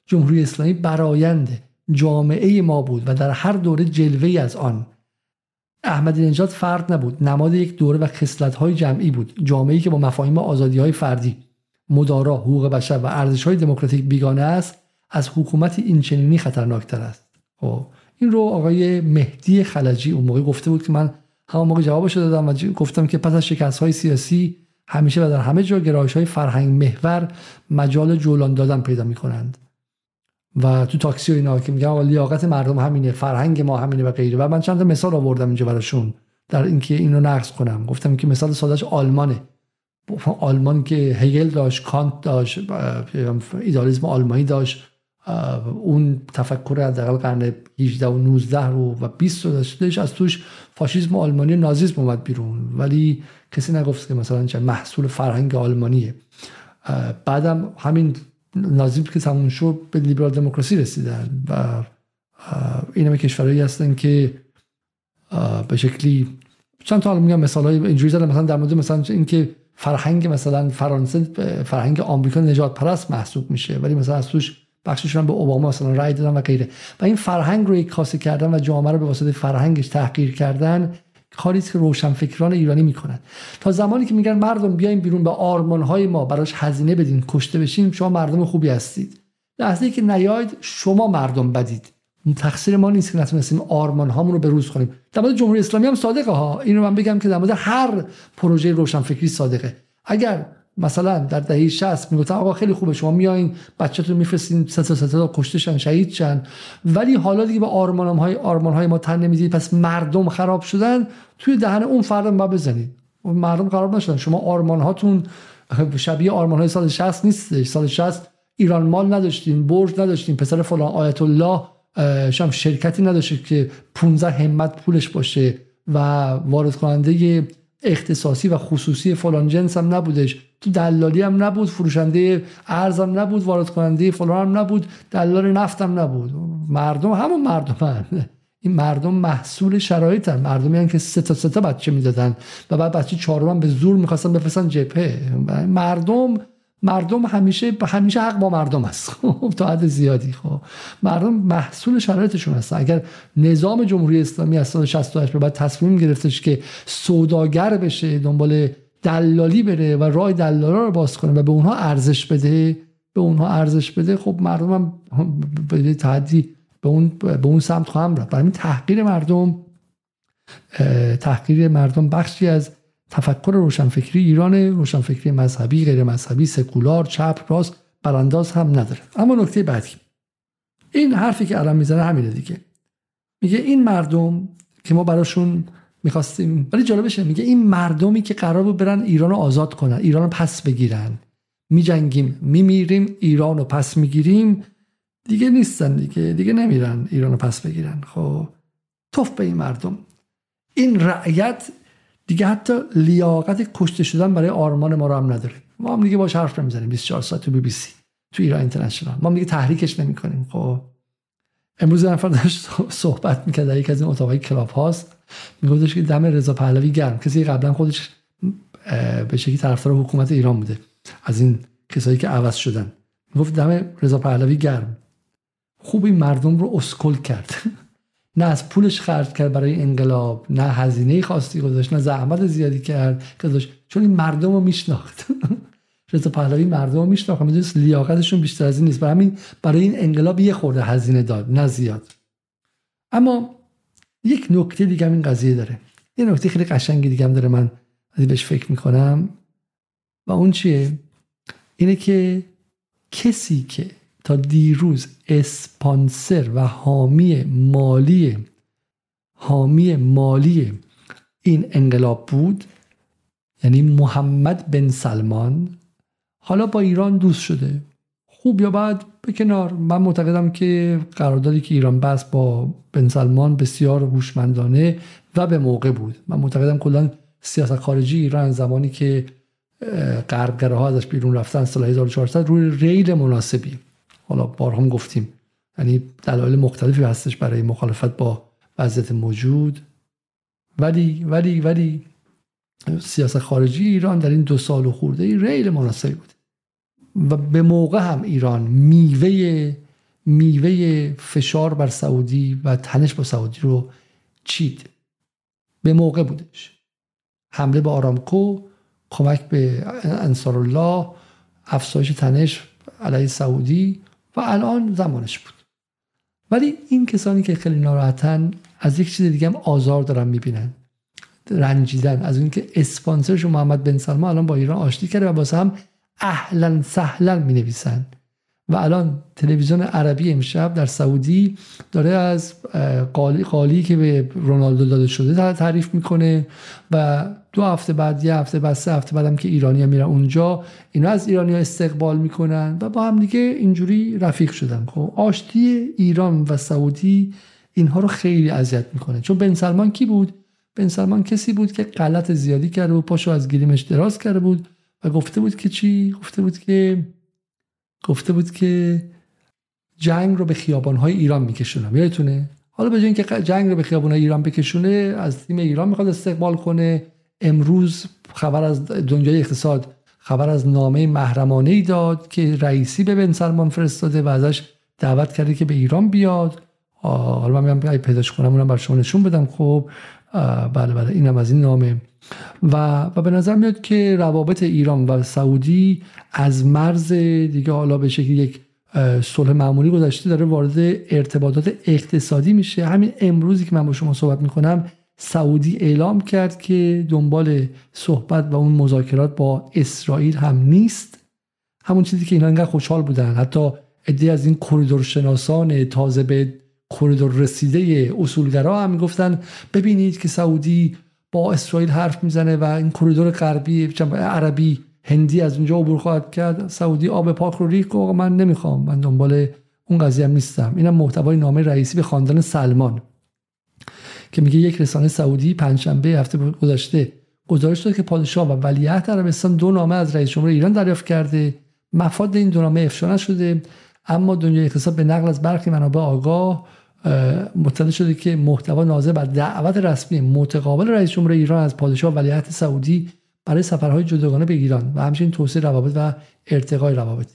جمهوری اسلامی برایند جامعه ما بود و در هر دوره جلوه از آن. احمدی نژاد فرد نبود نماد یک دوره و های جمعی بود جامعه‌ای که با مفاهیم های فردی مدارا حقوق بشر و های دموکراتیک بیگانه است از حکومت اینچنینی خطرناکتر است. خب این رو آقای مهدی خلجی اون موقع گفته بود که من همون موقع جوابش دادم و گفتم که پس از شکست های سیاسی همیشه و در همه جا گرایش های فرهنگ محور مجال جولان دادن پیدا می کنند و تو تاکسی و اینا که میگن لیاقت مردم همینه فرهنگ ما همینه و غیره. و من چند تا مثال آوردم اینجا براشون در اینکه اینو نقص کنم. گفتم که مثال سادش آلمانه. آلمان که هگل داشت کانت داشت ایدالیسم آلمانی داشت اون تفکر از حداقل قرن 18 و 19 رو و 20 رو داشتش از توش فاشیسم آلمانی نازیسم اومد بیرون. ولی کسی نگفت که مثلا چه محصول فرهنگ آلمانیه. بعدم همین نازیسم که تموم شد به لیبرال دموکراسی رسیدن و این همه کشورهایی هستن که به شکلی چند تا میگم مثال های اینجوری زدن مثلا در مورد مثلا اینکه فرهنگ مثلا فرانسه فرهنگ آمریکا نجات پرست محسوب میشه ولی مثلا از توش بخششون به اوباما مثلا رای دادن و غیره. و این فرهنگ رو کاسه کردن و جامعه رو به واسطه فرهنگش تحقیر کردن کاری که روشنفکران ایرانی می‌کنن. تا زمانی که میگن مردم بیایم بیرون به آرمان های ما براش هزینه بدین کشته بشیم شما مردم خوبی هستید. لحظه که نیاید شما مردم بدید. تقصیر ما نیست که نتونستیم آرمان هامون رو به روز کنیم در مورد جمهوری اسلامی هم صادقه ها. اینو من بگم که در مورد هر پروژه روشنفکری صادقه. اگر مثلا در دهه 60 می‌گفتن آقا خیلی خوبه شما میایین بچه‌تون میفرستین سه تا سه تا کشته شن شهید شن. ولی حالا دیگه به آرمان های آرمان های ما تن نمی‌دید پس مردم خراب شدن. توی دهن اون فرد ما بزنید. مردم خراب نشدن. شما آرمان هاتون شبیه آرمان های سال 60 نیستش. سال 60 ایران مال نداشتیم برج نداشتیم پسر فلان آیت الله شام شرکتی نداشته که 15 همت پولش باشه و وارد کننده اختصاصی و خصوصی فلان جنس هم نبودش. تو دلالی هم نبود فروشنده ارزم نبود وارد کننده فلان هم نبود دلال نفتم نبود. مردم همون مردم این مردم محصول شرایط هم مردمی هم که سه تا سه تا بچه می‌دادن و بعد بچه چهارم به زور می‌خواستن بفرستن جبهه. مردم مردم همیشه همیشه حق با مردم است. [laughs] خب تا حد زیادی. خب مردم محصول شرایطشون هستن. اگر نظام جمهوری اسلامی از سال 68 به بعد تصمیم گرفتش که سوداگر بشه دنبال دلالی بره و راه دلالا رو باز کنه و به اونها ارزش بده به اونها ارزش بده خب مردم هم به تحدی به اون به اون سمت خواهم رفت. برای تحقیر مردم تحقیر مردم بخشی از تفکر روشنفکری ایران روشنفکری مذهبی غیر مذهبی سکولار چپ راست برانداز هم نداره. اما نکته بعدی. این حرفی که الان می‌زنه همینه دیگه. میگه این مردم که ما براشون می‌خواستیم ولی جالبشه میگه این مردمی که قرار بود برن ایران رو آزاد کنن ایران رو پس بگیرن. میجنگیم میمیریم ایران رو پس می‌گیریم. دیگه نیستن دیگه دیگه نمیرن ایران رو پس بگیرن. خب توف به این مردم. این رعیت دیگه حتی لیاقت کشته شدن برای آرمان ما رو هم نداره. ما هم دیگه باش حرف نمی‌زنیم. 24 ساعت تو بی بی سی تو ایران اینترنشنال. ما هم دیگه تحریکش نمی‌کنیم. خب. امروز نفر داشت صحبت می‌کرد در یک از این اتاقای کلاب هاست. میگفتش که دم رضا پهلوی گرم. کسی قبلا خودش به شکلی طرفدار حکومت ایران بوده. از این کسایی که عوض شدن. می‌گفت دم رضا پهلوی گرم. خوب این مردم رو اسکل کرد. نه از پولش خرج کرد برای انقلاب نه هزینه خاصی گذاشت نه زحمت زیادی کرد گذاشت. چون این مردم رو میشناخت. [laughs] رضا پهلوی مردم رو میشناخت. می‌دونست لیاقتشون بیشتر از این نیست. برای همین برای این انقلاب یه خورده هزینه داد نه زیاد. اما یک نکته دیگه این قضیه داره. یه نکته خیلی قشنگی دیگه هم داره من بهش فکر می‌کنم. و اون چیه؟ اینه که کسی که تا دیروز اسپانسر و حامی مالی حامی مالی این انقلاب بود یعنی محمد بن سلمان حالا با ایران دوست شده. خوب یا بعد به کنار. من معتقدم که قراردادی که ایران بست با بن سلمان بسیار هوشمندانه و به موقع بود. من معتقدم کلا سیاست خارجی ایران زمانی که غربگره ها ازش بیرون رفتن سال 1400 روی ریل مناسبی. حالا بارها گفتیم. یعنی دلایل مختلفی هستش برای مخالفت با وضعیت موجود. ولی ولی ولی سیاست خارجی ایران در این دو سال و خورده ریل مناسبی بود. و به موقع هم ایران میوه میوه فشار بر سعودی و تنش با سعودی رو چید. به موقع بودش. حمله به آرامکو کمک به انصار الله افزایش تنش علیه سعودی و الان زمانش بود. ولی این کسانی که خیلی ناراحتن از یک چیز دیگه هم آزار دارن می‌بینن. رنجیدن. از اینکه اسپانسرش محمد بن سلمان الان با ایران آشتی کرده و واسه هم اهلا سهلا می نویسن و الان تلویزیون عربی امشب در سعودی داره از قالی, قالی که به رونالدو داده شده تعریف می‌کنه و دو هفته بعد یه هفته بعد سه هفته بعدم که ایرانی ها میرن اونجا اینا از ایرانی ها استقبال می‌کنن و با هم دیگه اینجوری رفیق شدن. خب آشتی ایران و سعودی اینها رو خیلی اذیت می‌کنه. چون بن سلمان کی بود؟ بن سلمان کسی بود که غلط زیادی کرده و پاشو از گلیمش دراز کرده بود و گفته بود که چی؟ گفته بود که گفته بود که جنگ رو به خیابانهای ایران میکشونم یادتونه حالا به اینکه جنگ رو به خیابانهای ایران بکشونه از تیم ایران می‌خواد استقبال کنه. امروز خبر از دنیای اقتصاد خبر از نامه محرمانه ای داد که رئیسی به بن سلمان فرستاده و ازش دعوت کرده که به ایران بیاد. حالا من میگم پیداش کنم اونم بر شما نشون بدم. خب بله بله اینم از این نامه. و, و به نظر میاد که روابط ایران و سعودی از مرز دیگه حالا به شکل یک صلح معمولی گذشته داره وارد ارتباطات اقتصادی میشه. همین امروزی که من با شما صحبت می‌کنم سعودی اعلام کرد که دنبال صحبت و اون مذاکرات با اسرائیل هم نیست. همون چیزی که اینا انقدر خوشحال بودن. حتی عده از این کریدور شناسان تازه به کریدور رسیده اصولگرا هم می‌گفتن ببینید که سعودی با اسرائیل حرف می‌زنه و این کریدور غربی عربی هندی از اونجا عبور خواهد کرد. سعودی آب پاک رو ریخ و من نمی‌خوام من دنبال اون قضیه هم نیستم. اینم محتوای نامه رئیسی به خاندان سلمان که میگه یک رسانه سعودی پنجشنبه هفته گذشته گزارش داد که پادشاه و ولیعهد عربستان دو نامه از رئیس جمهور ایران دریافت کرده. مفاد این دو نامه افشا نشده اما دنیای اقتصاد به نقل از برخی منابع آگاه مطلع شده که محتوا ناظر بر دعوت رسمی متقابل رئیس جمهور ایران از پادشاه ولیعهد سعودی برای سفرهای جداگانه به ایران و همچنین توسعه روابط و ارتقای روابط.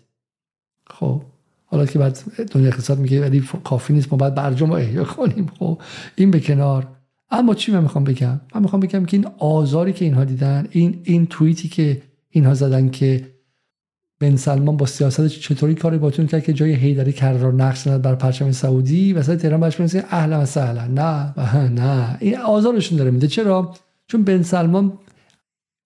خب حالا که بعد دنیا اقتصاد میگه ولی کافی نیست ما باید برجام احیا کنیم. خب این به کنار. اما چی من می‌خوام بگم؟ من می‌خوام بگم که این آزاری که اینها دیدن این این توییتی که اینها زدن که بن سلمان با سیاست چطوری کاری باتون کرد که جای هیدری قرار نقش ند بر پرچم سعودی؟ وسط تهران باش میگه اهلا و سهلا. نه. [laughs] نه. این آزارشون داره میده. چرا؟ چون بن سلمان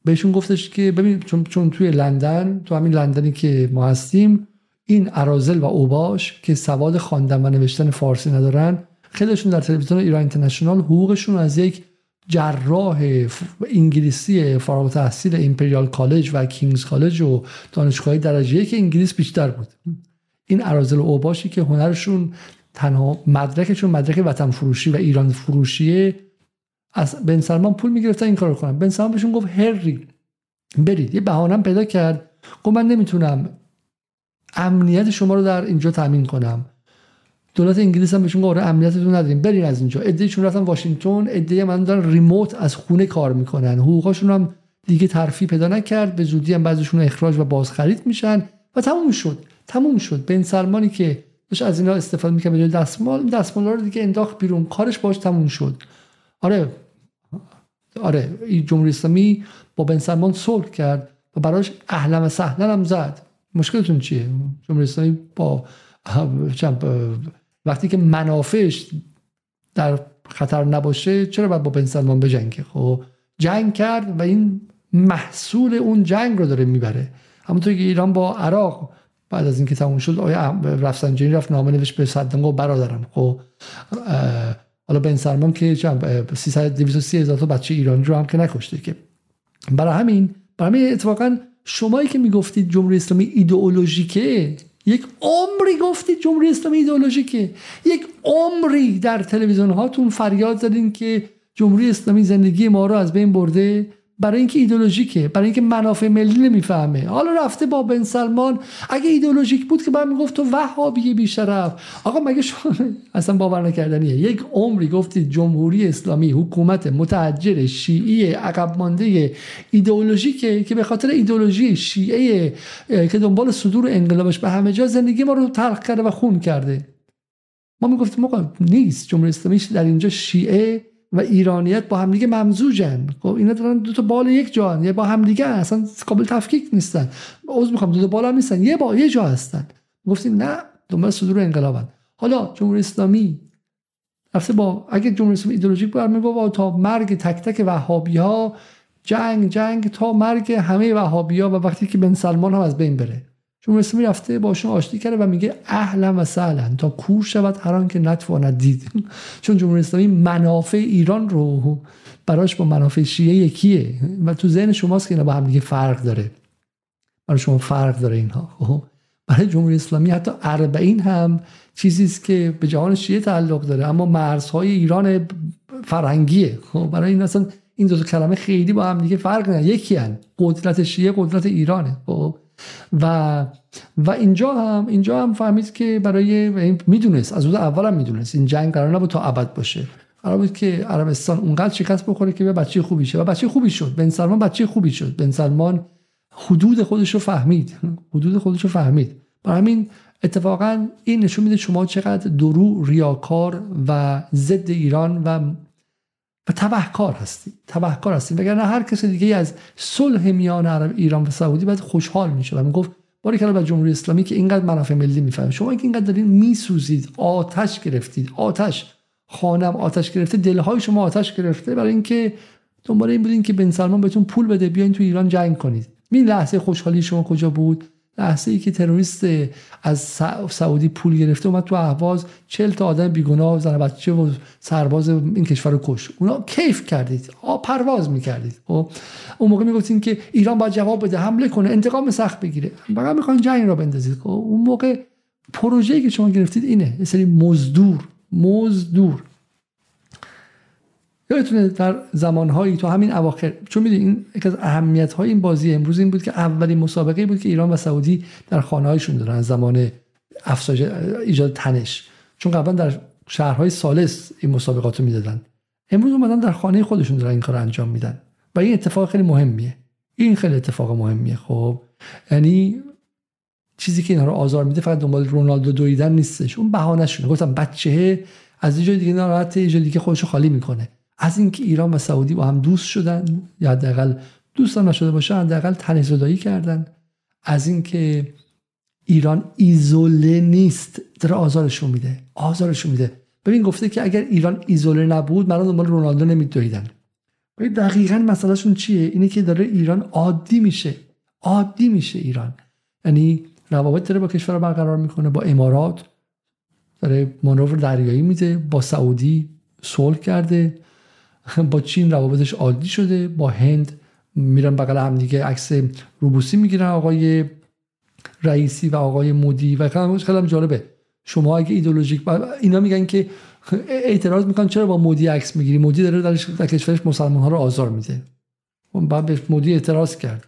بهشون گفتش که ببین چون چون توی لندن تو همین لندنی که ما هستیم این اراذل و اوباش که سواد خواندن و نوشتن فارسی ندارن خیلیشون در تلویزیون ایران اینترنشنال حقوقشون از یک جراح انگلیسی فارغ التحصیل ایمپریال کالج و کینگز کالج و دانشگاه درجه یک انگلیس بیشتر بود. این اراذل اوباشی که هنرشون تنها مدرکشون مدرک وطن فروشی و ایران فروشیه از بن سلمان پول می‌گرفتن این کارو کنن. بن سلمان بهشون گفت هری برید. یه بهانه پیدا کرد. گفت من نمی‌تونم امنیت شما رو در اینجا تامین کنم. دولت انگلیس هم بهشون گفت آره، امنیتتون نداریم برین از اینجا. ایشون رفتن واشنگتن ایده من دارن ریموت از خونه کار می‌کنن. حقوقاشون هم دیگه ترفی پیدا نکرد به زودی هم بعضیشون اخراج و بازخرید میشن و تموم شد تموم شد. بن سلمانی که داشت از اینا استفاده می‌کنه به دستمال دستمال رو دیگه انداخت بیرون. کارش باش تموم شد. آره آره جمهوری اسلامی با بن سلمان صلح کرد و براش اهلا و سهلا هم زد. مشکلتون چیه؟ جمهوری اسلامی با وقتی که منافعش در خطر نباشه چرا باید با بن سلمان بجنگه؟ خب جنگ کرد و این محصول اون جنگ رو داره می‌بره. همونطور که ایران با عراق بعد از اینکه تموم شد آیا رفسنجانی رفت نامه نوشت به صدام و برادرم. خب حالا بن سلمان که 300 230 هزار تا بچه ایرانی رو هم که نکشته که. برای همین برای همین اتفاقا شمایی که می‌گفتید جمهوری اسلامی ایدئولوژیکه یک عمری گفتید جمهوری اسلامی ایدئولوژیکه. یک عمری در تلویزیون هاتون فریاد زدین که جمهوری اسلامی زندگی ما رو از بین برده. برای اینکه ایدولوژیکه برای اینکه منافع ملی نمی‌فهمه. حالا رفته با بن سلمان اگه ایدولوژیک بود که بعد می‌گفت تو وهابی بیشرف. آقا مگه شما [laughs] اصلا باور نکردنیه. یک عمری گفتید جمهوری اسلامی حکومت متحجر شیعی عقب مانده ایدئولوژیکه که به خاطر ایدئولوژی شیعه که دنبال صدور انقلابش به همه جا زندگی ما رو تلخ کرده و خون کرده. ما می‌گفتیم آقا نیست جمهوری اسلامی در اینجا شیعه و ایرانیت با همدیگه ممزوجن. خب اینا دارن دو تا بال یک جا یه با همدیگه اصلا قابل تفکیک نیستن. عذر می‌خوام دو تا بال هم نیستن. یه با یه جا هستن. گفتیم نه دنبال صدور انقلابن. حالا جمهوری اسلامی رفته با اگه جمهوری اسلامی ایدئولوژیک بود با تا مرگ تک تک وهابی ها جنگ جنگ تا مرگ همه وهابی ها و وقتی که بن سلمان هم از بین بره. جمهوری اسلامی رفته باشون آشتی کرده و میگه اهلا و سهلا. تا کور شود هر که نتواند دید. چون جمهوری اسلامی منافع ایران رو براش با منافع شیعه یکیه. و تو ذهن شماست که اینا با هم دیگه فرق داره. برای شما فرق داره اینها. خب؟ برای جمهوری اسلامی حتی اربعین هم چیزی است که به جهان شیعه تعلق داره. اما مرزهای ایران فرهنگیه. خب؟ برای این اصلا این دو کلمه خیلی با هم دیگه فرق نداره یکی هن. قدرت شیعه قدرت ایرانه. خب؟ و و اینجا هم اینجا هم فهمید که برای می‌دونست از اول هم می‌دونست. این جنگ قرار نبود تا ابد باشه. قرار بود که عربستان اونقدر شکست بخوره که به بچه خوبی شه. و بچه خوبی شد. بن سلمان بچه خوبی شد. بن سلمان حدود خودش رو فهمید. حدود خودش رو فهمید. برای همین اتفاقا این نشون میده شما چقدر درو ریاکار و ضد ایران و و تبهکار هستید تبهکار هستید وگرنه هر کس دیگه از صلح میان عرب ایران و سعودی باید خوشحال میشه و می‌گفت باری که به جمهوری اسلامی که اینقدر منافع ملی می‌فهمه. شما که اینقدر دارین میسوزید آتش گرفتید آتش. خانم آتش گرفته دلهای شما آتش گرفته برای اینکه دنبال این بودین که بن سلمان بهتون پول بده بیاین تو ایران جنگ کنید. این لحظه خوشحالی شما کجا بود؟ لحظه ای که تروریست از سعودی پول گرفته اومد تو اهواز چل تا آدم بیگناه زن بچه و سرباز این کشور رو کش. اونا کیف کردید پرواز می‌کردید. خب اون موقع می‌گفتین که ایران باید جواب بده حمله کنه انتقام سخت بگیره. فقط می‌خوان جنگ را بندازید. خب اون موقع پروژه‌ای که شما گرفتید اینه یه سری مزدور مزدور. یادتونه در زمانهایی تو همین اواخر چون می‌دونی این یک از اهمیت های این بازی امروز این بود که اولین مسابقه بود که ایران و سعودی در خانه هایشون دارن زمان افزایش ایجاد تنش. چون قبلا در شهرهای سالس این مسابقات رو می‌دادن. امروز اومدن در خانه خودشون دارن این کار انجام میدن. و این اتفاق خیلی مهمیه. این خیلی اتفاق مهمیه. خب یعنی چیزی که اینا رو آزار میده فقط دنبال رونالدو دویدن نیستش. اون بهانه شونه گفتم بچه از یه جای دیگه ناراحته یه جای دیگه خودشو خالی می‌کنه. از اینکه ایران و سعودی با هم دوست شدن یا حداقل دوست هم نشده باشه حداقل تنزدایی کردن. از اینکه ایران ایزوله نیست داره آزارشون میده آزارشون میده. ببین گفته که اگر ایران ایزوله نبود من دنبال رونالدو نمیدویدن. ببین دقیقا مسئلهشون چیه؟ اینه که داره ایران عادی میشه. عادی میشه ایران. یعنی روابط داره با کشور برقرار می‌کنه با امارات. داره مانور دریایی میده با سعودی صلح کرده. [laughs] با چین روابطش عادی شده با هند میرن بغل هم دیگه عکس روبوسی می‌گیرن آقای رئیسی و آقای مودی و خیلی جالبه. شما اگه ایدولوژیک اینا میگن که اعتراض می‌کنن چرا با مودی عکس می‌گیری؟ مودی داره در, کشورش مسلمان ها رو آزار میده. بعد به مودی اعتراض کرد.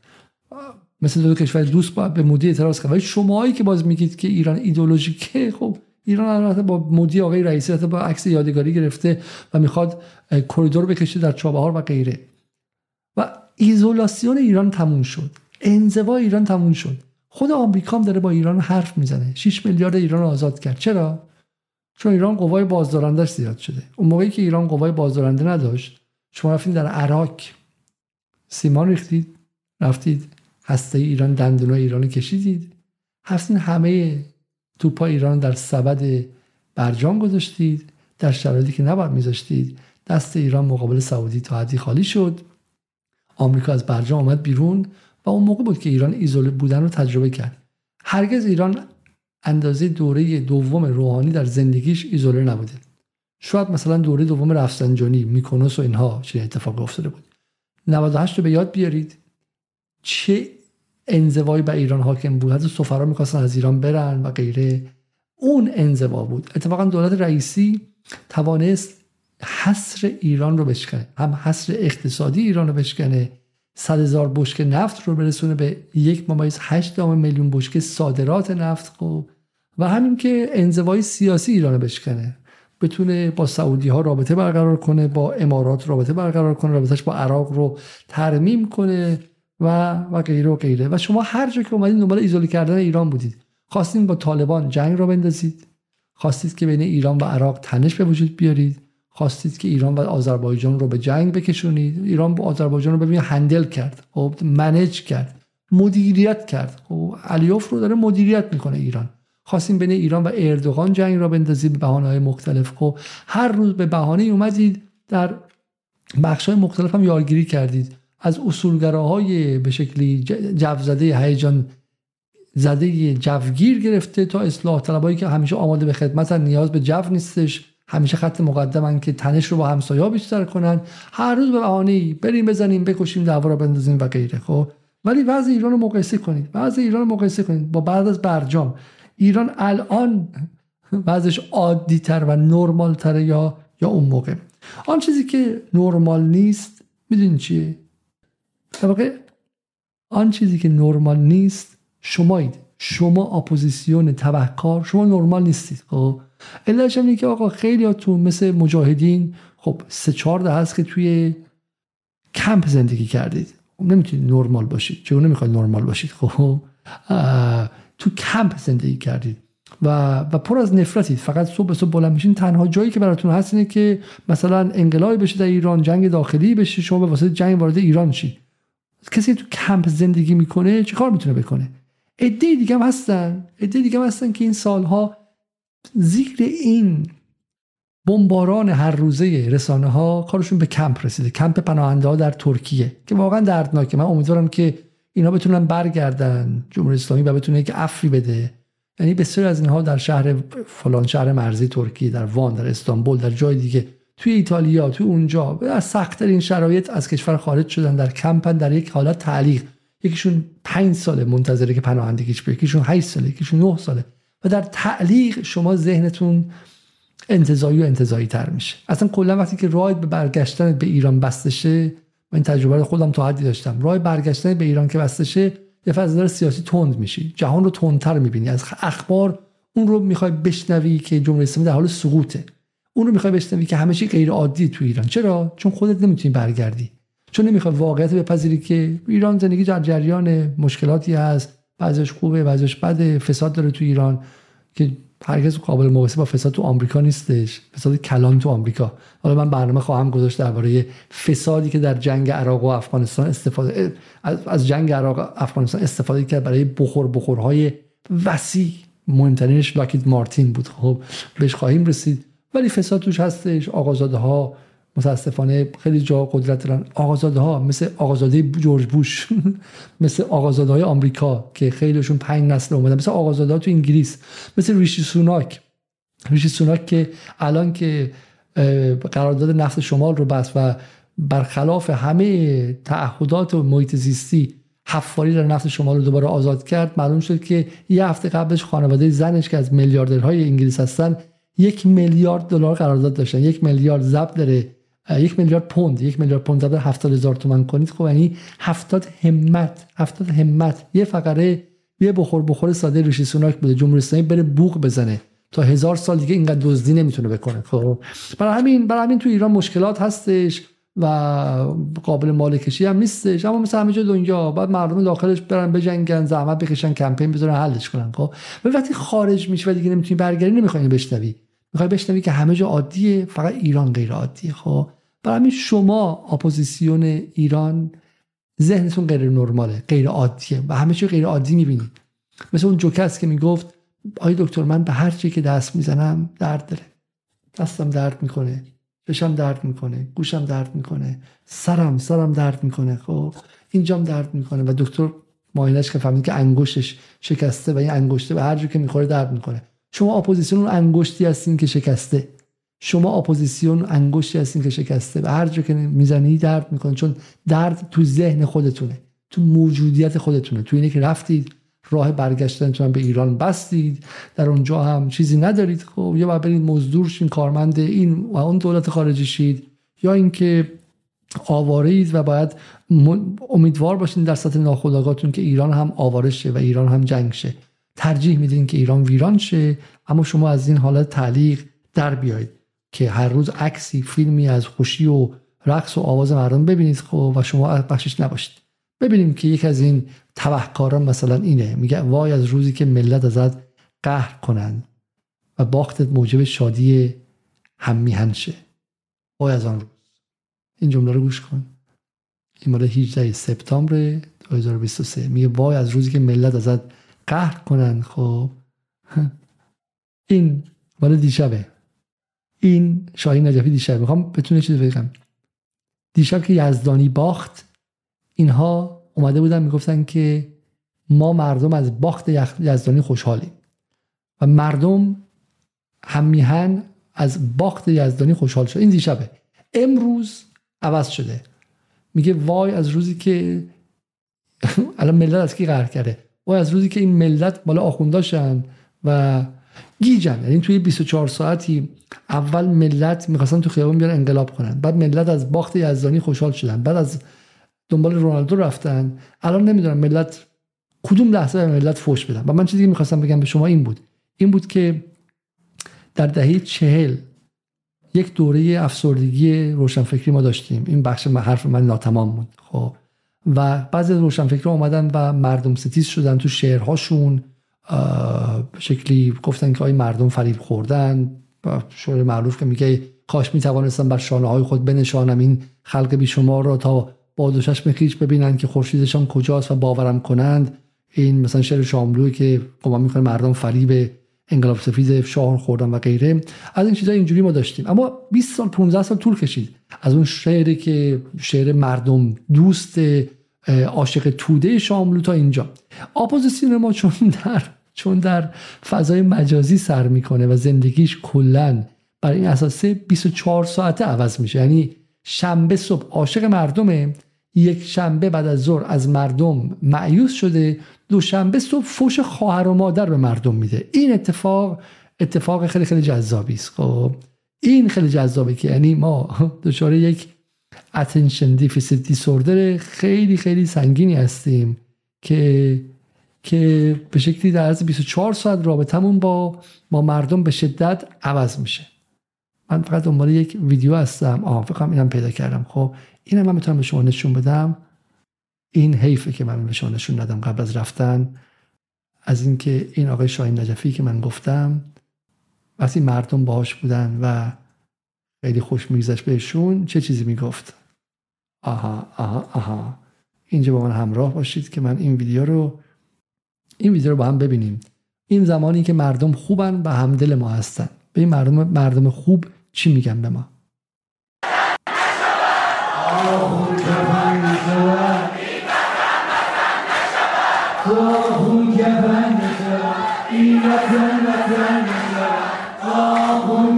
مثل دو کشور دوست باید به مودی اعتراض کرد. ولی شماهایی که باز میگید که ایران ایدولوژیکه خب ایران البته با مودی آقای رئیسی با عکس یادگاری گرفته و می‌خواد کریدور بکشه در چابهار و غیره. و ایزولاسیون ایران تموم شد. انزوا ایران تموم شد. خود آمریکا هم داره با ایران حرف می‌زنه. 6 میلیارد ایران آزاد کرد. چرا؟ چون ایران قوای بازدارندش زیاد شده. اون موقعی که ایران قوای بازدارنده نداشت شما رفتید در عراق. سیمان ریختید رفتید هسته ایران دندونای ایران کشیدید. هستین همه توپا ایران در سبد برجام گذاشتید در شرایطی که نباید میذاشتید. دست ایران مقابل سعودی تا حدی خالی شد. آمریکا از برجام آمد بیرون و اون موقع بود که ایران ایزوله بودن رو تجربه کرد. هرگز ایران اندازه دوره دوم روحانی در زندگیش ایزوله نبوده. شاید مثلا دوره دوم رفسنجانی میکنوس و اینها چه اتفاقی افتاده بود. 98 رو به یاد بیارید. چه انزوایی به ایران حاکم بود. حتی سفرا می‌خواستن از ایران برن و غیره. اون انزوا بود. اتفاقا دولت رئیسی توانست حصر ایران رو بشکنه. هم حصر اقتصادی ایران رو بشکنه. صد هزار بشکه نفت رو برسونه به یک ممیز هشت میلیون بشکه صادرات نفت خب. و همین که انزوای سیاسی ایران رو بشکنه. بتونه با سعودی ها رابطه برقرار کنه با امارات رابطه برقرار کنه رابطهش با عراق رو ترمیم کنه. و و غیره و غیره. و شما هر جا که اومدید دنبال ایزوله کردن ایران بودید. خواستین با طالبان جنگ را بندازید. خواستید که بین ایران و عراق تنش به وجود بیارید. خواستید که ایران و آذربایجان رو به جنگ بکشونید. ایران با آذربایجان رو ببینید هندل کرد. خب منیج کرد. مدیریت کرد. خب علیوف رو داره مدیریت می‌کنه ایران. خواستیم بین ایران و اردوغان جنگ را بندازید به بهانه های مختلف. خب هر روز به بهانه اومدید در بخش های مختلف هم یارگیری کردید. از اصولگراهای به شکلی جو زده هیجان زده جوگیر گرفته تا اصلاح طلبایی که همیشه آماده به خدمت نیاز به جو نیستش. همیشه خط مقدمن که تنش رو با همسایا بیشتر کنن. هر روز به بهانه بریم بزنیم بکشیم دعوا رو بندازیم و غیره. خب؟ ولی وضع ایران رو مقایسه کنید. وضع ایران رو مقایسه کنید. با بعد از برجام ایران الان وضعش عادی تر و نرمال تره یا یا اون موقع؟ آن چیزی که نرمال نیست می‌دونی چیه؟ واقع آن چیزی که نرمال نیست شمایید. شما اپوزیسیون تبهکار شما نرمال نیستید. خب؟ علتش اینه که آقا خیلی تو مثل مجاهدین خب سه چهار دهه‌ست که توی کمپ زندگی کردید. خب نمی‌تونید نرمال باشید. چون نمی‌خواید نرمال باشید؟ خب؟ تو کمپ زندگی کردید. و, و پر از نفرتید. فقط صبح صبح بلند میشین. تنها جایی که براتون هست اینه که مثلا انقلابی بشه در ایران جنگ داخلی بشه شما به واسطه جنگ وارد ایران شید. کسی تو کمپ زندگی می‌کنه چیکار می‌تونه بکنه؟ عده دیگه هم هستن. عده دیگه هم هستن که این سالها ذکر این بمباران هر روزه رسانه ها کارشون به کمپ رسیده. کمپ پناهنده ها در ترکیه که واقعا دردناکه. من امیدوارم که اینا بتونن برگردن جمهوری اسلامی و بتونه یک افری بده. یعنی بسیاری از اینها در شهر فلان شهر مرزی ترکیه در وان در استانبول در جای دیگه توی ایتالیا توی اونجا از سختترین شرایط از کشور خارج شدن در کمپن در یک حالت تعلیق. یکیشون پنج ساله منتظره که پناهندگیش بیاد یکیشون 8 ساله یکیشون 9 ساله. و در تعلیق شما ذهنتون انتظایی و انتظایی تر میشه. اصلا کلا وقتی که راه به برگشتن به ایران بسته شه من تجربه خودم تا حدی داشتم. راه برگشتن به ایران که بسته شه یه فضا سیاسی تند میشی. جهان رو تندتر می‌بینی. از اخبار اون رو می‌خوای بشنوی که جمهوری اسلامی در حال سقوطه. اون رو می‌خوای بشنوی که همه چی غیر عادی تو ایران. چرا؟ چون خودت نمی‌تونی برگردی. چون نمی‌خوای واقعیت بپذیری که ایران زندگی در جریان مشکلاتی هست بعضیش خوبه بعضیش بده فساد داره تو ایران که هرگز قابل مقایسه با فساد تو آمریکا نیستش. فساد کلان تو آمریکا. حالا من برنامه خواهم گذاشت درباره فسادی که در جنگ عراق و افغانستان استفاده از جنگ عراق افغانستان استفاده کرد برای بخور بخورهای وسیع. مهمترینش لاکید مارتین بود. خب بهش خواهیم رسید. ولی فساد توش هستش. آقازاده ها متاسفانه خیلی جا قدرت دارن. آقازاده ها مثل آقازاده جورج بوش [laughs] مثل آقازاده های آمریکا که خیلیشون پنج نسل اومدن. مثل آقازاده ها تو انگلیس مثل ریشی سوناک. ریشی سوناک که الان که قرارداد نفت شمال رو بست و برخلاف همه تعهدات و محیط زیستی حفاری در نفت شمال رو دوباره آزاد کرد معلوم شد که یه هفته قبلش خانواده زنش که از میلیاردرهای انگلیس هستن یک میلیارد دلار قرارداد داشتن. یک میلیارد ضبط داره. یک میلیارد پوند. یک میلیارد پوند ضرب هفتاد هزار تومن کنید خب یعنی هفتاد همت. هفتاد همت. یه فقره یه بخور بخور ساده ریشی سوناک بوده جمهوری اسلامی بره بوق بزنه. تا هزار سال دیگه اینقدر دزدی نمی‌تونه بکنه. خب برای همین برای همین تو ایران مشکلات هستش و قابل ماله‌کشی هم نیستش. اما مثل همه جای دنیا باید مردم داخلش برن بجنگن زحمت بکشن کمپین بذارن حلش کنن. خب وقتی خارج میشه و دیگه نمی‌تونی برگردی نمی‌خوای بشنوی. می‌خوای بشنوی که همه جا عادیه فقط ایران غیر عادیه خب. برای همین شما اپوزیسیون ایران ذهنتون غیر نرماله غیر عادیه و همه چی غیر عادی می‌بینید مثل اون جوکه‌س که می‌گفت آی دکتر من به هر چی که دست می‌زنم درد داره. دستم درد می‌کنه چشمم درد می‌کنه گوشم درد می‌کنه سرم سرم درد می‌کنه خب. اینجام درد می‌کنه و دکتر معاینه‌ش کرد فهمید که انگشتش شکسته و این انگشته به هر جور که می‌خوره درد می‌کنه. شما اپوزیسیون انگشتی هستین که شکسته. شما اپوزیسیون انگشتی هستین که شکسته و هر جا که می‌زنی درد می‌کنه چون درد تو ذهن خودتونه تو موجودیت خودتونه. تو اینه که رفتید راه برگشتنتون به ایران بستید در اونجا هم چیزی ندارید. خب یا باید برید مزدور شین کارمند این و اون دولت خارجی شید یا اینکه آواره اید و باید امیدوار باشین در سطح ناخودآگاهتون که ایران هم آواره شه و ایران هم جنگ شه ترجیح میدین که ایران ویران شه اما شما از این حالت تعلیق در بیایید که هر روز عکسی فیلمی از خوشی و رقص و آواز مردم ببینید خب و شما بخشش نباشید. ببینیم که یک از این تبهکاران مثلا اینه میگه وای از روزی که ملت ازت قهر کنند و باختت موجب شادی هم میهن شه. وای از آن روز. این جمله رو گوش کن. این مال 18 سپتامبر 2023 میگه وای از روزی که ملت ازت قهر کنن خب. این مال دیشبه. این شاهین نجفی دیشب. می‌خوام بتونه چیزی بگم. دیشب که یزدانی باخت اینها اومده بودن می‌گفتن که ما مردم از باخت یزدانی خوشحالیم. و مردم هم میهن از باخت یزدانی خوشحال شد. این دیشبه. امروز عوض شده. میگه وای از روزی که [laughs] الان ملت از کی قهر کرده؟ وای از روزی که این ملت بالا آخونداشن و گیجن. یعنی توی 24 ساعتی اول ملت می‌خواستن تو خیابان بیان انقلاب کنن. بعد ملت از باخت یزدانی خوشحال شدن. بعد از دنبال رونالدو رفتن. الان نمی‌دونم ملت کدوم لحظه به ملت فوش بدن. و من چیزی که می‌خواستم بگم به شما این بود. این بود که در دهه چهل یک دوره افسردگی روشنفکری ما داشتیم. این بخش حرف من ناتمام بود. خب. و بعضی از روشنفکرها اومدن و مردم ستیز شدن تو شعرهاشون شکلی گفتن که آی مردم فریب خوردن. شعر معروف که میگه کاش می‌توانستم بر شانه های خود بنشانم. این خلق بیشمار را تا با دو چشم خیش ببینن که خورشیدشان کجاست و باورم کنند. این مثلا شعر شاملوی که گمان می‌کنه مردم فریب انقلاب سفید شاه خوردن و غیره. از این چیزا اینجوری ما داشتیم. اما 20 سال 15 سال طول کشید. از اون شعری که شعر مردم دوست عاشق توده شاملو تا اینجا. اپوزیسیون ما چون در چون در فضای مجازی سر می‌کنه و زندگیش کلا بر این اساسه 24 ساعته عوض میشه. یعنی شنبه صبح عاشق مردمه. یک شنبه بعد از ظهر از مردم معیوس شده دوشنبه صبح فوش خواهر و مادر به مردم میده. این اتفاق اتفاق خیلی خیلی جذابی است. خب این خیلی جذابه که یعنی ما [laughs] دچار یک attention deficit disorder خیلی خیلی سنگینی هستیم که که به شکلی در عرض 24 ساعت رابطمون با ما مردم به شدت عوض میشه. من فقط دنبال یک ویدیو هستم. آه فکرم اینم پیدا کردم. خب اینم من می‌تونم به شما نشون بدم. این حیفه که من به شما نشون ندم قبل از رفتن. از اینکه این آقای شاهین نجفی که من گفتم وقتی مردم باهاش بودن و خیلی خوش میگذشت بهشون چه چیزی می‌گفت؟ آها آها آها. اینجا با من همراه باشید که من این ویدیو رو این ویدیو رو با هم ببینیم. این زمانی که مردم خوبن و همدل ما هستن. به این مردم مردم خوب چی میگن به ما؟ Allah'ın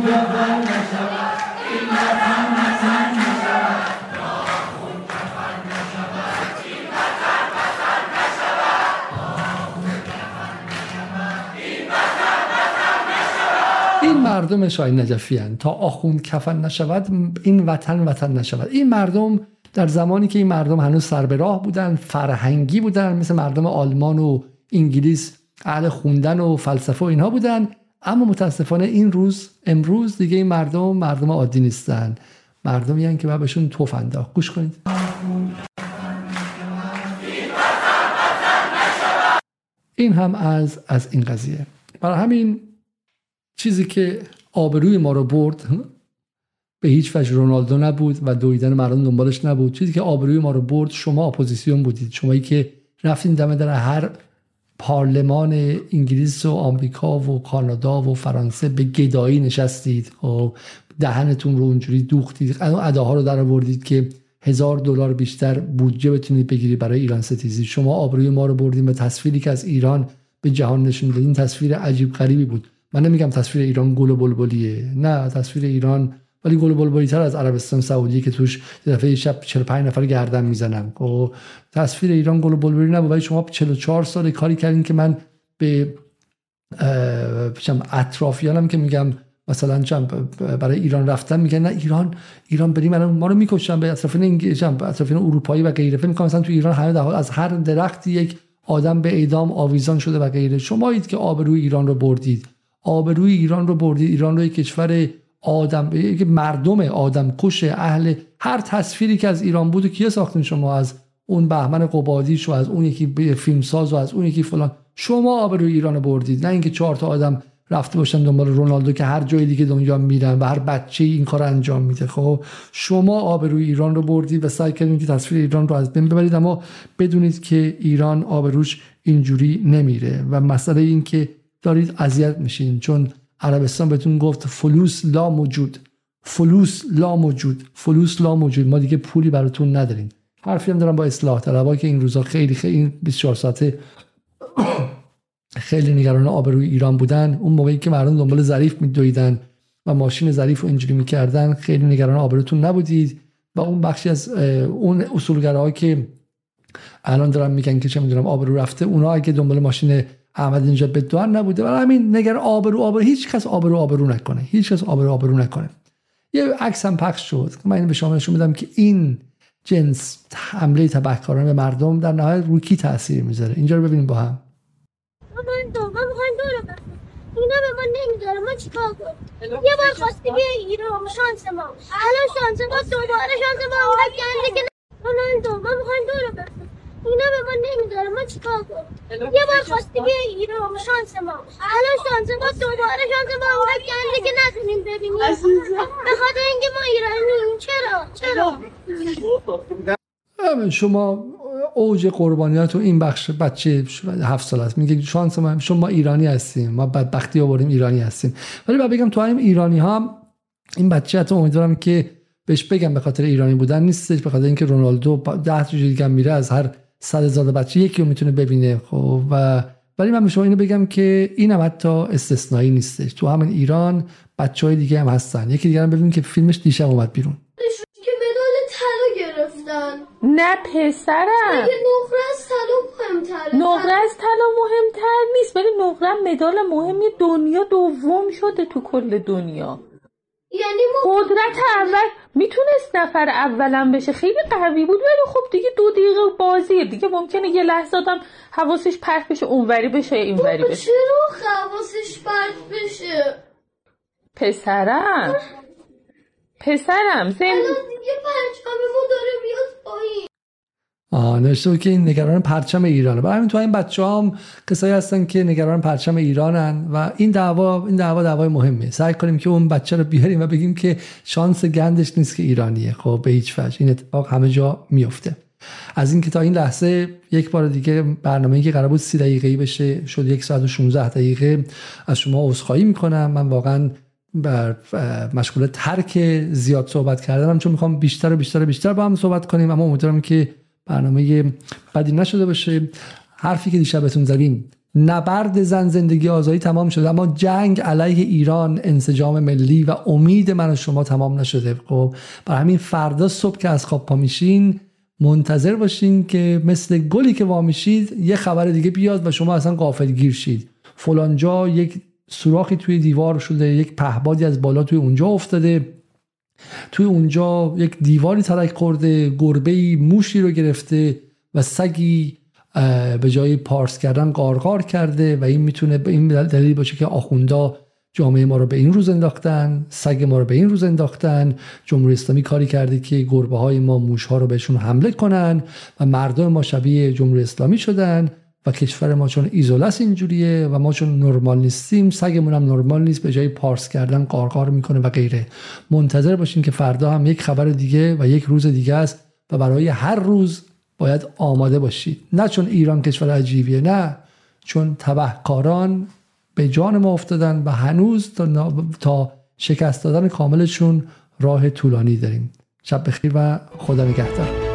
cebel مردم شاهین نجفی هن. تا آخوند کفن نشود این وطن وطن نشود. این مردم در زمانی که این مردم هنوز سر به راه بودن فرهنگی بودن مثل مردم آلمان و انگلیس اهل خوندن و فلسفه و اینها بودن. اما متاسفانه این روز امروز دیگه این مردم مردم عادی نیستن. مردمی هن که باید بهشون توف انداخت. گوش کنید. این هم از از این قضیه. برای همین چیزی که آبروی ما رو برد به هیچ وجه رونالدو نبود و دویدن مردم دنبالش نبود. چیزی که آبروی ما رو برد شما اپوزیسیون بودید. شمایی که رفتین دم در هر پارلمان انگلیس و آمریکا و کانادا و فرانسه به گدایی نشستید. و خب، دهنتون رو اونجوری دوختید. اداها رو در آوردید که هزار دلار بیشتر بودجه بتونید بگیرید برای ایران ستیزی. شما آبروی ما رو بردید و تصویری که از ایران به جهان نشون دادین تصویر عجیب غریبی بود. من نمیگم تصویر ایران گل و بلبلیه. نه تصویر ایران ولی گل و بلبلی تر از عربستان سعودی که توش دفعه شب 45 نفر گردن می‌زنن. و خب، تصویر ایران گل و بلبلی نبود ولی شما 44 سال کاری کردین که من به اطرافیانم که میگم مثلا برای ایران رفتن میگن نه ایران ایران بریم الان ما رو می‌کشن به اطرافین به اطرافین اروپایی و غیره. فکر مثلا تو ایران همه از هر درختی یک آدم به اعدام آویزان شده و غیره. شمایید که آبروی ایران رو بردید. آبروی ایران رو بردید ایران رو یک کشور آدم یک مردم آدم کش اهل هر تصویری که از ایران بود کیه ساختین شما؟ از اون بهمن قبادیش و از اون یکی فیلمساز و از اون یکی فلان. شما آبروی ایران رو بردید. نه اینکه چهار تا آدم رفته باشن دنبال رونالدو که هر جای دیگه دنیا میرن و هر بچه این کار انجام میده. خب شما آبروی ایران رو بردید و سعی کردید که تصویر ایران رو از بین ببرید اما بدونید که ایران آبروش اینجوری نمیره. و مسئله این که دارید اذیت میشین. چون عربستان بهتون گفت فلوس لا موجود. فلوس لا موجود. فلوس لا موجود. ما دیگه پولی براتون نداریم. حرفی هم دارم با اصلاح طلبا که این روزا خیلی خیلی این 24 ساعته خیلی نگران آبروی ایران بودن. اون موقعی که مردم دنبال ظریف میدویدن و ماشین ظریف رو اینجوری می‌کردن خیلی نگران آبروتون نبودید. و اون بخشی از اون اصولگراها که الان دارن میگن که چه می‌دونم آبرو رفته اونا اگه دنبال ماشین احمد اینجا بدوان نبوده. ولی همین نگر آبرو آبرو هیچ کس آبرو آبرو نکنه. هیچ کس آبرو آبرو نکنه. یه عکس هم پخش شد. من اینو به شما نشون میدم که این جنس حمله تبهکارانه به مردم در نهایت روی کی تاثیر می‌ذاره؟ اینجا رو ببینیم با هم. من می‌خوایم دور اینا به ما نمی‌ذاره ما چیکار کنیم؟ یه بار خواستی بیا ایران. شانس ما. الان شانس ما دوباره شانس ما. اونقدر گنده که من دوم می‌خوایم دور اینا به ما نمی‌ذاره ما چیکار کنیم یه بار خواستی بیا ایران. شانس ما. الان شانس ما. دوباره شانس ما. اونقدر گنده که نتونیم ببینیم. به خاطر اینکه ما ایرانیم چرا؟ چرا؟ شما اوج قربانیات و این بخش بچه هفت سال است. میگه شانس ما شما ایرانی هستیم. ما بدبختی آوردیم ایرانی هستیم. ولی بعد بگم تو هم ایرانی ها این بچه حتی امیدوارم که بهش بگم به خاطر ایرانی بودن نیستش به خاطر اینکه رونالدو ده تا دیگه میره از هر صد هزار بچه یکی رو می‌تونه ببینه خب و ولی من به شما اینو بگم که این هم حتی استثنایی نیستش. تو همین ایران بچه های دیگه هم هستن. یکی دیگه هم ببینیم که فیلمش دیشب اومد بیرون. که مدال طلا گرفتن. نه پسرم. نقره از طلا مهمتره؟ نقره از طلا مهمتر نیست. ولی نقره مدال مهمی دنیا دوم شده تو کل دنیا. یعنی ما قدرت اول می‌تونست نفر اولم بشه. خیلی قوی بود ولی خب دیگه دو دقیقه بازیه دیگه ممکنه یه لحظه آدم حواسش پرت بشه اونوری بشه اینوری بشه. چرا حواسش پرت بشه؟ پسرم. پسرم زن الان دیگه ما داره میاد پایین. نوشته که این نگران پرچم ایرانه. برای همین تو این بچه هم کسایی هستن که نگران پرچم ایرانن و این دعوا این دعوا دعوای مهمه. سعی کنیم که اون بچه رو بیاریم و بگیم که شانس گندش نیست که ایرانیه. خب به هیچ وجه. این اتفاق همه جا میفته. از اینکه تا این لحظه یک بار دیگه برنامه‌ای که قرار بود 30 دقیقه‌ای بشه شد یک ساعت و 16 دقیقه. از شما عذرخواهی می‌کنم. من واقعا بر مشغول ترک زیاد صحبت کردنم چون می‌خوام بیشتر و بیشتر و بیشتر با هم صحبت کنیم. اما امیدوارم که برنامه بدی نشده باشه. حرفی که دیشب بهتون زدیم نبرد زن زندگی آزادی تمام شده اما جنگ علیه ایران انسجام ملی و امید من و شما تمام نشده. خب برای همین فردا صبح که از خواب پا میشین منتظر باشین که مثل گلی که وامیشید یه خبر دیگه بیاد و شما اصلا قافل گیر شید. فلان جا یک سوراخی توی دیوار شده یک پهبادی از بالا توی اونجا افتاده. توی اونجا یک دیواری ترک خورده گربه موشی رو گرفته و سگی به جای پارس کردن قارقار کرده و این می‌تونه به این دلیل باشه که آخوندا جامعه ما رو به این روز انداختن سگ ما رو به این روز انداختن. جمهوری اسلامی کاری کرده که گربه های ما موش ها رو بهشون حمله کنن و مردم ما شبیه جمهوری اسلامی شدن. و کشور ما چون ایزولس اینجوریه و ما چون نرمال نیستیم سگمون هم نرمال نیست به جای پارس کردن قارقار می‌کنه و غیره. منتظر باشین که فردا هم یک خبر دیگه و یک روز دیگه است و برای هر روز باید آماده باشید نه چون ایران کشور عجیبیه نه. چون تبهکاران به جان ما افتادن و هنوز تا, تا شکست دادن کاملشون راه طولانی داریم. شب بخیر و خدا نگهدار.